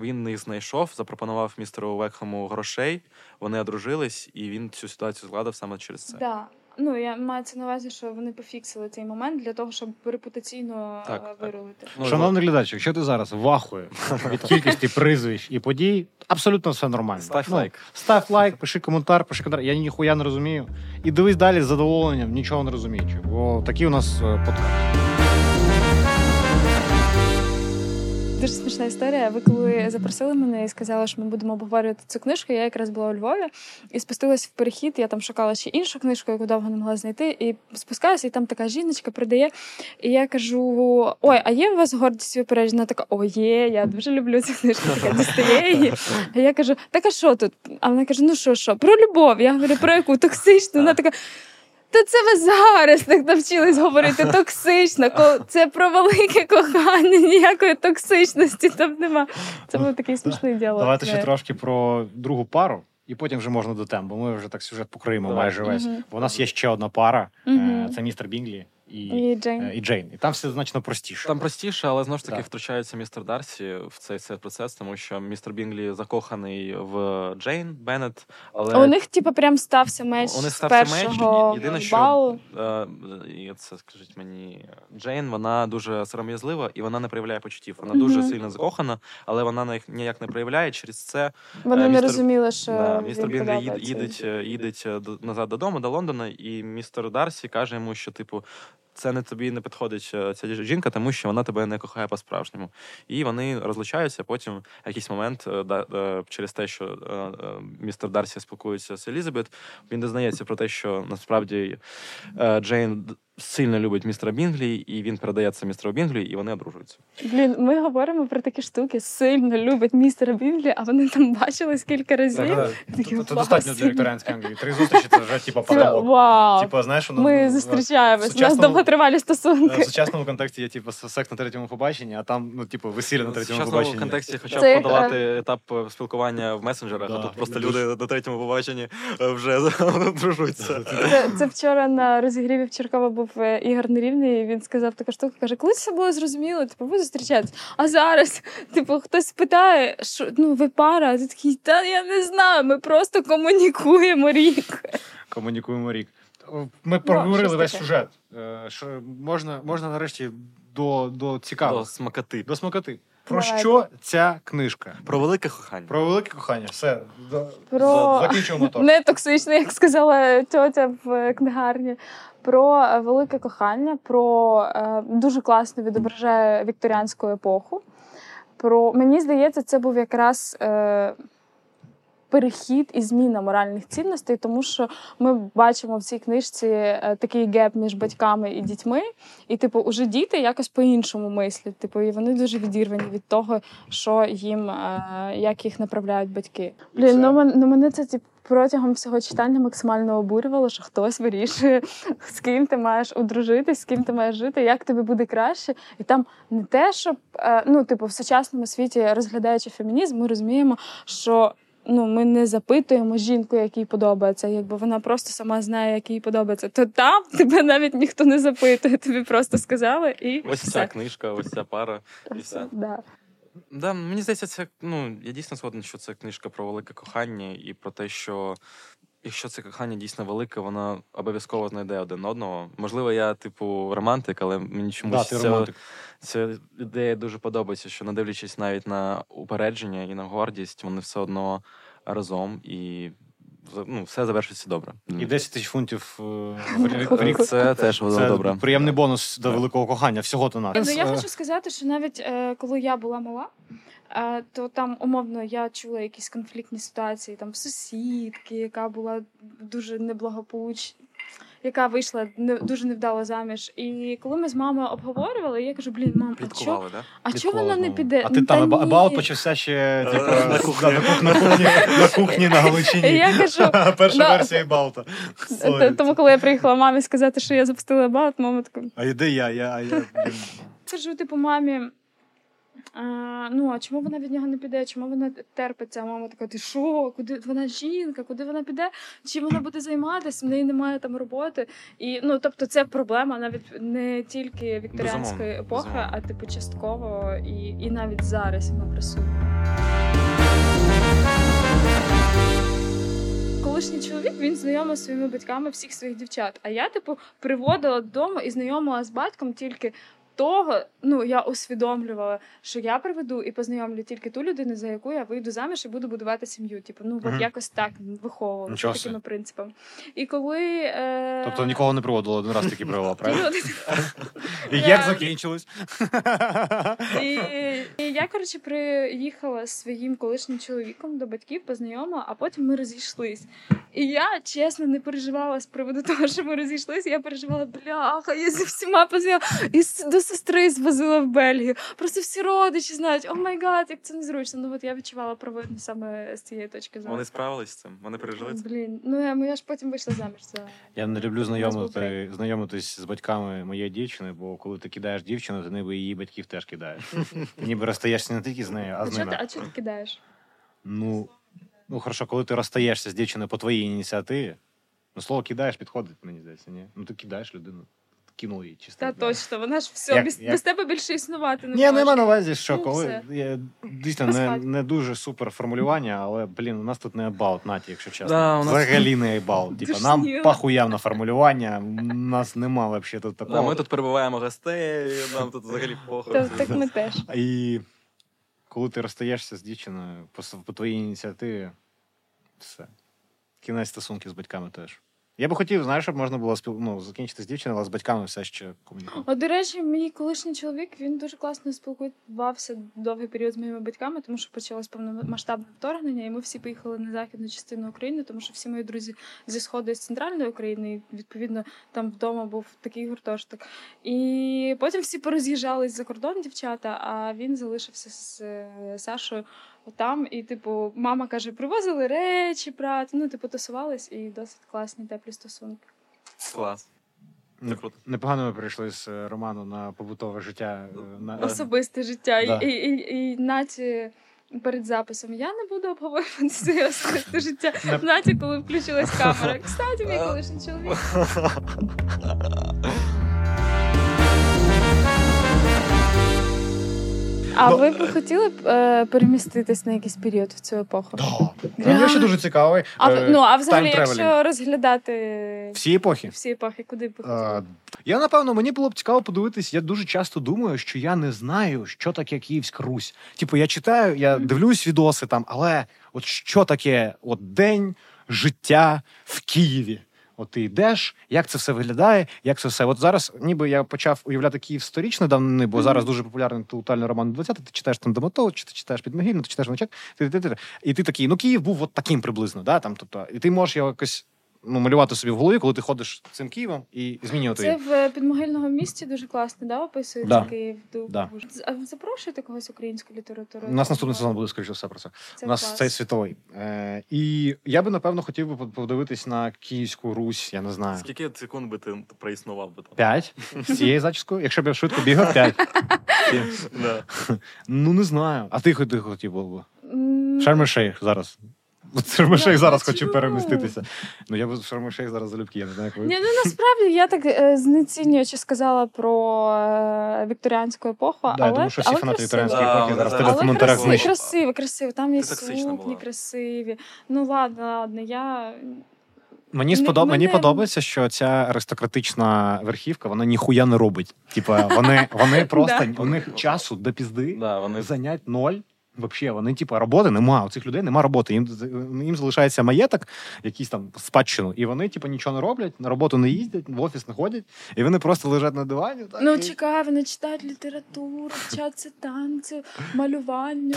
Speaker 3: він їх знайшов, запропонував містеру Векхему грошей. Вони одружились, і він цю ситуацію згладив саме через це.
Speaker 1: Да. Ну я маю це на увазі, що вони пофіксили цей момент для того, щоб репутаційно
Speaker 3: Так,
Speaker 1: вирулити.
Speaker 3: так. Ну,
Speaker 2: Шановний глядач, якщо ти зараз вахує від кількості прізвищ і подій, абсолютно все нормально.
Speaker 3: Став
Speaker 2: Ну,
Speaker 3: лайк.
Speaker 2: Став лайк, пиши коментар, пиши коментар. Я ніхуя не розумію. І дивись далі з задоволенням, нічого не розуміючи. Бо такий у нас е, подкаст.
Speaker 1: Дуже смішна історія. Ви коли запросили мене і сказали, що ми будемо обговорювати цю книжку, я якраз була у Львові і спустилась в перехід. Я там шукала ще іншу книжку, яку довго не могла знайти. І спускаюся, і там така жіночка продає. І я кажу: Ой, а є у вас гордість? Вона така, о, є, я дуже люблю цю книжку. Така дістає її. А я кажу, так а що тут? А вона каже: Ну що, що? Про любов. Я говорю, про яку токсичну. Вона така. Та це ви зараз так навчились говорити токсично. ко- Це про велике кохання, ніякої токсичності там нема. Це був такий смішний діалог.
Speaker 2: Давайте ще трошки про другу пару, і потім вже можна до тем, бо ми вже так сюжет покриємо
Speaker 3: Давай.
Speaker 2: майже весь. Бо у нас є ще одна пара. е, Це містер Бінглі і,
Speaker 1: І Джейн.
Speaker 2: е, і Джейн. І там все значно простіше.
Speaker 3: Там простіше, але знову ж таки
Speaker 2: Так.
Speaker 3: втручається містер Дарсі в цей, цей процес, тому що містер Бінглі закоханий в Джейн Беннет, але
Speaker 1: У них, типу, прям стався match
Speaker 3: у них
Speaker 1: з
Speaker 3: стався
Speaker 1: match.
Speaker 3: Єдине, що е, і це скажіть мені, Джейн, вона дуже сором'язлива і вона не проявляє почуттів. Вона дуже сильно закохана, але вона на їх ніяк не проявляє. Через це
Speaker 1: Вони
Speaker 3: Е,
Speaker 1: не
Speaker 3: містер-
Speaker 1: розуміли, що
Speaker 3: Да, містер Бінглі їде, їдеть, е, їдеть до- назад додому, до Лондона, і містер Дарсі каже йому, що типу. Це не тобі не підходить е, ця жінка, тому що вона тебе не кохає по-справжньому. І вони розлучаються. Потім якийсь момент, е, е, через те, що містер Дарсі спілкується з Елізабет, він дізнається про те, що насправді Джейн сильно любить містера Бінглі, і він передає це містеру Бінглі, і вони одружуються.
Speaker 1: Блін, ми говоримо про такі штуки. Сильно любить містера Бінглі, а вони там бачились кілька разів.
Speaker 2: Так,
Speaker 1: Такі,
Speaker 2: Це достатньо для вікторіанської Англії. Три зустрічі це вже типу
Speaker 1: Типа,
Speaker 2: потолок.
Speaker 1: Вау!
Speaker 2: Типу, знаєш, воно-
Speaker 1: Ми
Speaker 2: в-
Speaker 1: зустрічаємось.
Speaker 2: в
Speaker 1: У нас довготривалі
Speaker 2: В сучасному контексті є типу секс на третьому побаченні, а там, ну, типу, весілля на
Speaker 3: В
Speaker 2: третьому
Speaker 3: сучасному
Speaker 2: побаченні.
Speaker 3: контексті хоча б подолати етап е, спілкування в месенджерах,
Speaker 2: Да,
Speaker 3: а тут просто люди на третьому побаченні е, вже дружуться.
Speaker 1: Це, це вчора на розігріві в Черкова був Ігор Нерівний, і він сказав таку штуку, каже, коли це було зрозуміло, типу, ви зустрічаєтесь. А зараз, типу, хтось питає, що ну ви пара, а ти такий, та я не знаю, ми просто комунікуємо рік.
Speaker 2: Комунікуємо рік. Ми проговорили весь сюжет. Е, Що можна, можна нарешті до, до
Speaker 3: До
Speaker 2: цікавого,
Speaker 3: смакоти.
Speaker 2: до смакоти. Про
Speaker 1: Давайте.
Speaker 2: що ця книжка?
Speaker 3: Про велике кохання.
Speaker 2: Про велике кохання. Все.
Speaker 1: Про-
Speaker 2: за- Закінчуємо мотор.
Speaker 1: Не токсично, як сказала тьотя в книгарні. Про е, велике кохання, про е, дуже класно відображає вікторіанську епоху. Про мені здається, це був якраз е, перехід і зміна моральних цінностей, тому що ми бачимо в цій книжці е, такий геп між батьками і дітьми, і типу, уже діти якось по-іншому мислять. Типу, і вони дуже відірвані від того, що їм е, як їх направляють батьки. Блін, ну, ну мене це типу, протягом всього читання максимально обурювало, що хтось вирішує, з ким ти маєш одружитись, з ким ти маєш жити, як тобі буде краще. І там не те, щоб е, ну, типу, в сучасному світі, розглядаючи фемінізм, ми розуміємо, що. Ну, ми не запитуємо жінку, якій подобається, якби вона просто сама знає, як їй подобається. То там тебе навіть ніхто не запитує, тобі просто сказали і
Speaker 3: Ось
Speaker 1: все.
Speaker 3: ця книжка, ось ця пара. і все.
Speaker 1: Да.
Speaker 3: Да, мені здається, це ну я дійсно згоден, що це книжка про велике кохання і про те, що якщо це кохання дійсно велике, воно обов'язково знайде один одного. Можливо, я типу романтик, але мені
Speaker 2: Да,
Speaker 3: чомусь
Speaker 2: ти
Speaker 3: ця, ця ідея дуже подобається, що не дивлячись навіть на упередження і на гордість, вони все одно разом і ну, все завершиться добре.
Speaker 2: І 10 тисяч фунтів е, в рік-.
Speaker 3: Це теж воно
Speaker 2: Це
Speaker 3: добре.
Speaker 2: приємний бонус до великого кохання. Всього то нас.
Speaker 1: Ну я хочу сказати, що навіть е, коли я була мала, е, то там умовно я чула якісь конфліктні ситуації там сусідки, яка була дуже неблагополучна. Яка вийшла не дуже невдало заміж, і коли ми з мамою обговорювали, я кажу: блін, мам, а чо,
Speaker 3: Пліткували, да?
Speaker 1: а чо вона не піде?
Speaker 2: А ти
Speaker 1: Ну,
Speaker 2: там
Speaker 1: ні.
Speaker 2: абаут почався ще типу,
Speaker 3: на кухні.
Speaker 2: на кухні, на кухні на Галичині.
Speaker 1: Я кажу,
Speaker 2: Перша версія Абаута.
Speaker 1: Т- Тому, коли я приїхала мамі сказати, що я запустила абаут, мама така,
Speaker 2: А йди я, я, я.
Speaker 1: Кажу, типу, мамі. А, ну, а чому вона від нього не піде? Чому вона терпиться? А мама така, ти що? Куди вона жінка? Куди вона піде? Чим вона буде займатися? В неї немає там роботи. І ну, тобто, це проблема навіть не тільки вікторіанської епохи,
Speaker 3: безумовно.
Speaker 1: а типу частково і, і навіть зараз вона присутня. Колишній чоловік він знайомий зі своїми батьками всіх своїх дівчат. А я, типу, приводила додому і знайомила з батьком тільки того, ну я усвідомлювала, що я приведу і познайомлю тільки ту людину, за яку я вийду заміж і буду будувати сім'ю. Типу, ну
Speaker 2: Мгм.
Speaker 1: от якось так виховувала
Speaker 2: Нічого
Speaker 1: такими
Speaker 2: собі.
Speaker 1: принципами. І коли е...
Speaker 2: Тобто нікого не проводила, один раз таки провела, правильно? І як закінчилось?
Speaker 1: І, я, коротше, приїхала з своїм колишнім чоловіком до батьків, познайомила, а потім ми розійшлись. І я чесно не переживала з приводу того, що ми розійшлись. Я переживала, бляха, я зі всіма познайомила. І до сестри звозила в Бельгію. Просто всі родичі знають, oh my god, як це незручно. Ну от я відчувала провину саме з цієї точки зору.
Speaker 3: Вони справились з цим, вони пережили це.
Speaker 1: Блін, ну я, я ж потім вийшла заміж за
Speaker 2: Я не люблю знайомити, знайомитись з батьками моєї дівчини, бо коли ти кидаєш дівчину, ти ніби її батьків теж кидаєш. Ніби розстаєшся не тільки з нею, а
Speaker 1: А
Speaker 2: з ними.
Speaker 1: а чого ти кидаєш?
Speaker 2: Ну, ну хорошо, коли ти розстаєшся з дівчиною по твоїй ініціативі, ну слово кидаєш підходить, мені здається, ні. Ну ти кидаєш людину. Її чисто.
Speaker 1: Та точно, вона ж все,
Speaker 2: Як-
Speaker 1: без,
Speaker 2: як-
Speaker 1: без тебе більше існувати не
Speaker 2: Ні,
Speaker 1: може.
Speaker 2: маю на увазі, що
Speaker 1: Ну,
Speaker 2: коли я, дійсно не, не дуже супер формулювання, але блін, у нас тут не about наті, якщо чесно.
Speaker 3: Да, у нас-
Speaker 2: Взагалі не about. Типа, нам
Speaker 1: Тошніло.
Speaker 2: пахуяв на формулювання. У нас нема взагалі тут такого.
Speaker 3: Да, ми тут перебуваємо гостей, нам тут взагалі похуй.
Speaker 1: Та, так ми теж.
Speaker 2: І коли ти розстаєшся з дівчиною по, по твоїй ініціативі, все. Кінець стосунків з батьками теж. Я би хотів, знаєш, щоб можна було спіл... ну, закінчити з дівчиною, але з батьками все ще комунікувати.
Speaker 1: До речі, мій колишній чоловік він дуже класно спілкувався довгий період з моїми батьками, тому що почалось повномасштабне вторгнення, і ми всі поїхали на західну частину України, тому що всі мої друзі зі сходу і з центральної України, і відповідно там вдома був такий гуртожиток. І потім всі пороз'їжджались за кордон, дівчата, а він залишився з е, Сашою там. І, типу, мама каже: привозили речі, брати. Ну, типу, тусувались і досить класні теплі стосунки.
Speaker 3: Клас. Круто.
Speaker 2: Непогано ми перейшли з е, роману на побутове життя. е, На...
Speaker 1: особисте життя.
Speaker 2: Да.
Speaker 1: І, і, і, і Наті перед записом я не буду обговорювати своє особисте життя.
Speaker 2: Не-
Speaker 1: Наті, коли включилась камера. Кстати, мій колишній чоловік. А
Speaker 2: Ну,
Speaker 1: ви б хотіли б е, переміститись на якийсь період в цю епоху?
Speaker 2: Да. Мені ще дуже цікавий.
Speaker 1: А,
Speaker 2: е,
Speaker 1: ну, а взагалі, якщо розглядати
Speaker 2: Всі епохи.
Speaker 1: всі епохи, куди б ви
Speaker 2: Е,
Speaker 1: хотіли?
Speaker 2: Я напевно мені було б цікаво подивитись. Я дуже часто думаю, що я не знаю, що таке Київська Русь. Типу, я читаю, я дивлюсь відоси там, але от що таке от день життя в Києві? От ти йдеш, як це все виглядає, як це все. От зараз, ніби я почав уявляти Київ сторічно давнини, бо зараз дуже популярний тотальний роман 20 Ти читаєш там Домотов, чи ти читаєш Підмогильну, ти читаєш Внучак, ти, ти, ти, ти. і ти такий, ну Київ був от таким приблизно, да, там, тобто, і ти можеш його якось ну, малювати собі в голові, коли ти ходиш цим Києвом і змінювати.
Speaker 1: Це в підмогильного місті дуже класно, да, описується
Speaker 2: Да.
Speaker 1: Київ. Ду-
Speaker 2: Да.
Speaker 1: А ви запрошуєте когось українську літературу?
Speaker 2: У нас наступний сезон буде, скоріше все, про це.
Speaker 1: Це
Speaker 2: У нас
Speaker 1: клас.
Speaker 2: цей світовий. Е, і я би, напевно, хотів би подивитись на Київську Русь, я не знаю.
Speaker 3: Скільки секунд би ти проіснував би там?
Speaker 2: П'ять з цією зачіскою. Якщо б я швидко бігав, п'ять.
Speaker 3: Да.
Speaker 2: Ну не знаю. А ти хоч- ти хотів би?
Speaker 1: М,
Speaker 2: Шарм-Шейх зараз. От Шарм-Шейх
Speaker 1: Я
Speaker 2: зараз
Speaker 1: хочу.
Speaker 2: хочу переміститися. Ну я в Шарм-Шейх зараз залюбки, я не знаю, як ви.
Speaker 1: Ні, ну насправді я так е, знецінюючи сказала про е, вікторіанську епоху,
Speaker 2: Да,
Speaker 1: але,
Speaker 2: я думаю, що всі
Speaker 1: але
Speaker 2: фанати вікторіанської епохи зараз тебе в коментарях знищать.
Speaker 1: красиво, красиво. Там є сукні красиві. Ну ладно, ладно, я
Speaker 2: Мені сподоб... мені подобається, що ця аристократична верхівка вона ніхуя не робить. Типа вони, вони просто у них часу до пізди
Speaker 3: Да, вони
Speaker 2: занять ноль. Взагалі, вони, типу, роботи нема. У цих людей нема роботи. Їм, їм залишається маєток, якийсь там спадщину, і вони, типу, нічого не роблять, на роботу не їздять, в офіс не ходять, і вони просто лежать на дивані. Так,
Speaker 1: ну
Speaker 2: і...
Speaker 1: чекай, вони читають літературу, вчаться танці, малювання.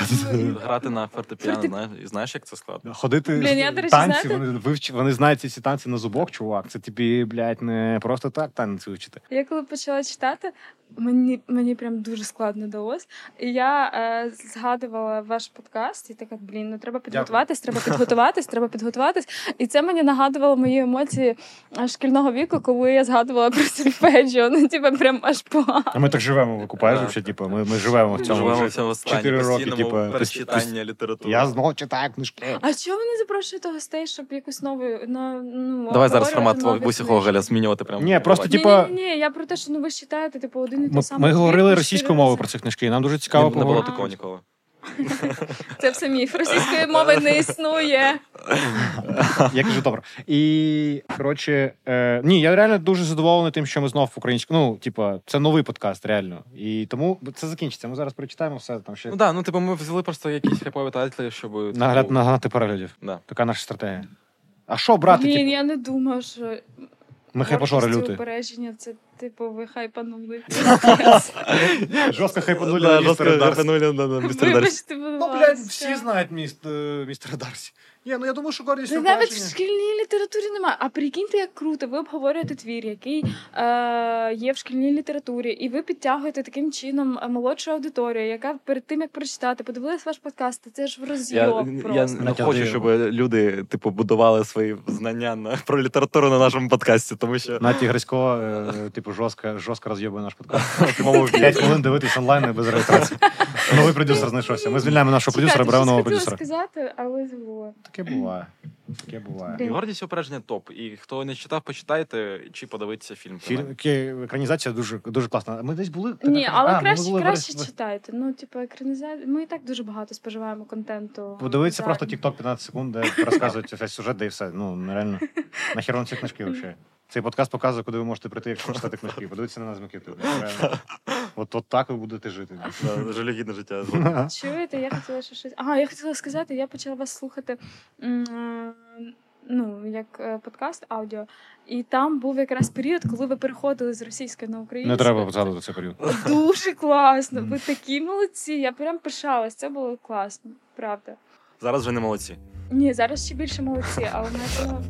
Speaker 3: грати на фортепіано, і знаєш, як це складно?
Speaker 2: Ходити
Speaker 1: Блін, я, до речі,
Speaker 2: танці,
Speaker 1: знаєте-
Speaker 2: вони, вивч... вони знають ці всі танці на зубок, чувак. Це тобі, блядь, не просто так танці вчити.
Speaker 1: Я коли почала читати, мені, мені прям дуже складно далось. І я е, згадувала ваш подкаст, і така, блін, ну треба підготуватись, треба підготуватись, треба підготуватись. І це мені нагадувало мої емоції е, шкільного віку, коли я згадувала про сольфеджіо. Ну, типу, прям аж погано.
Speaker 2: А ми так живемо, викупаєш, взагалі, типу, ми, ми живемо в цьому.
Speaker 3: Живемо
Speaker 2: вже
Speaker 3: в цьому стані,
Speaker 2: чотири роки,
Speaker 3: постійному
Speaker 2: типу,
Speaker 3: перечитання літератури.
Speaker 2: Я знову читаю книжки.
Speaker 1: А чого ви не запрошуєте гостей, щоб якусь нову на ну
Speaker 3: Давай зараз формат бусі? Гоголя змінювати прямо.
Speaker 2: Ні, просто,
Speaker 1: Ні,
Speaker 2: типа-
Speaker 1: ні, ні, ні, я про те, що ну ви ж читаєте, типу, один і той
Speaker 2: Ми,
Speaker 1: самий.
Speaker 2: ми говорили російською мовою про ці книжки, і нам дуже цікаво
Speaker 3: не було такого ніколи.
Speaker 1: Це все міф. Російської мови не існує.
Speaker 2: Я кажу, добре. І коротше, е, ні, я реально дуже задоволений тим, що ми знов в українську. Ну, типа, це новий подкаст, реально. І тому це закінчиться. Ми зараз прочитаємо все там ще
Speaker 3: Ну так, ну типу, ми взяли просто якісь хайпові тайтлі, щоб. типу,
Speaker 2: нагляд нагнати переглядів.
Speaker 3: Да.
Speaker 2: Така наша стратегія. А що брати?
Speaker 1: Блін,
Speaker 2: Типу,
Speaker 1: я не думаю, що
Speaker 2: ми хайпажори лютий.
Speaker 1: Збереження це типу ви хайпанули.
Speaker 2: Жорстко хайпанули
Speaker 3: жорстко
Speaker 2: Дарсі.
Speaker 1: Вибачте, будь
Speaker 2: Ну, блядь, всі знають е, містера Дарсі. Ні, ну я думаю, що гордість
Speaker 1: Це навіть в шкільній літературі немає. А прикиньте, як круто. Ви обговорюєте твір, який е, є в шкільній літературі, і ви підтягуєте таким чином е, молодшу аудиторію, яка перед тим як прочитати, подивилась ваш подкаст. Це ж в
Speaker 3: Я,
Speaker 1: розйоб
Speaker 3: я
Speaker 1: просто.
Speaker 3: не хочу, щоб люди типу будували свої знання на про літературу на нашому подкасті, тому що
Speaker 2: Наті Грисько, е, типу, жорстко, жорстко роз'єбує наш подкаст. Тому 5 хвилин дивитись онлайн і без реєстрації. Новий продюсер знайшовся. Ми звільняємо нашого продюсера, беремо нового продюсера.
Speaker 1: сказати, але.
Speaker 2: Таке буває. Таке буває.
Speaker 3: І гордість упередження топ. І хто не читав, почитайте чи подивиться фільм.
Speaker 2: Фільм екранізація дуже дуже класна. Ми десь були
Speaker 1: Ні, але
Speaker 2: А,
Speaker 1: краще,
Speaker 2: були
Speaker 1: краще читайте. Ну, типу, екранізація. Ми і так дуже багато споживаємо контенту.
Speaker 2: Подивитися просто TikTok 15 секунд, де розказують весь сюжет, де і все. Ну, нереально. Нахер вам ці книжки взагалі. Цей подкаст показує, куди ви можете прийти, якщо читати книжки. Подивіться на нас Микиту. От, от так ви будете жити.
Speaker 3: Жалюгідне життя.
Speaker 1: Чуєте, я хотіла ще щось. Ага, я хотіла сказати, я почала вас слухати. е, Ну, як е, подкаст аудіо, і там був якраз період, коли ви переходили з російської на українську.
Speaker 2: Не треба згадувати цей період.
Speaker 1: Дуже класно. Ви такі молодці. Я прям пишалась. Це було класно, правда.
Speaker 3: Зараз вже не молодці.
Speaker 1: Ні, зараз ще більше молодці, але на цьому.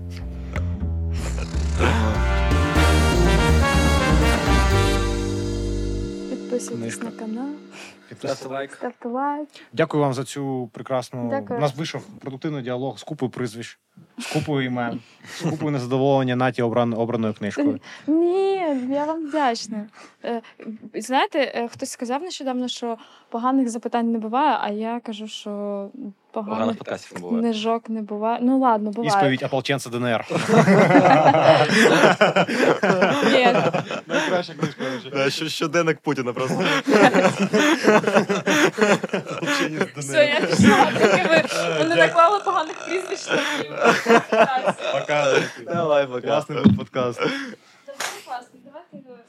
Speaker 1: Підписуйтесь на канал,
Speaker 3: Ставте лайк.
Speaker 1: ставте лайк.
Speaker 2: Дякую вам за цю прекрасну.
Speaker 1: Дякую.
Speaker 2: У нас вийшов продуктивний діалог з купою прізвищ, з купою імен, з купою незадоволення Наті обран... обраною книжкою.
Speaker 1: Ні, я вам вдячна. Е, Знаєте, е, хтось сказав нещодавно, що поганих запитань не буває, а я кажу, що
Speaker 3: Поганих
Speaker 1: поганих
Speaker 3: подкастів не буває.
Speaker 1: книжок не буває. Ну ладно, буває.
Speaker 2: Ісповідь ополченця ДНР. Найкраща книжка.
Speaker 3: Щоденник Путіна просто.
Speaker 1: Все, я пішла. Вони е, наклали поганих прізвищ.
Speaker 2: Пока.
Speaker 3: Давай, пока.
Speaker 2: Класний був подкаст. Давай класний, давайте. Е,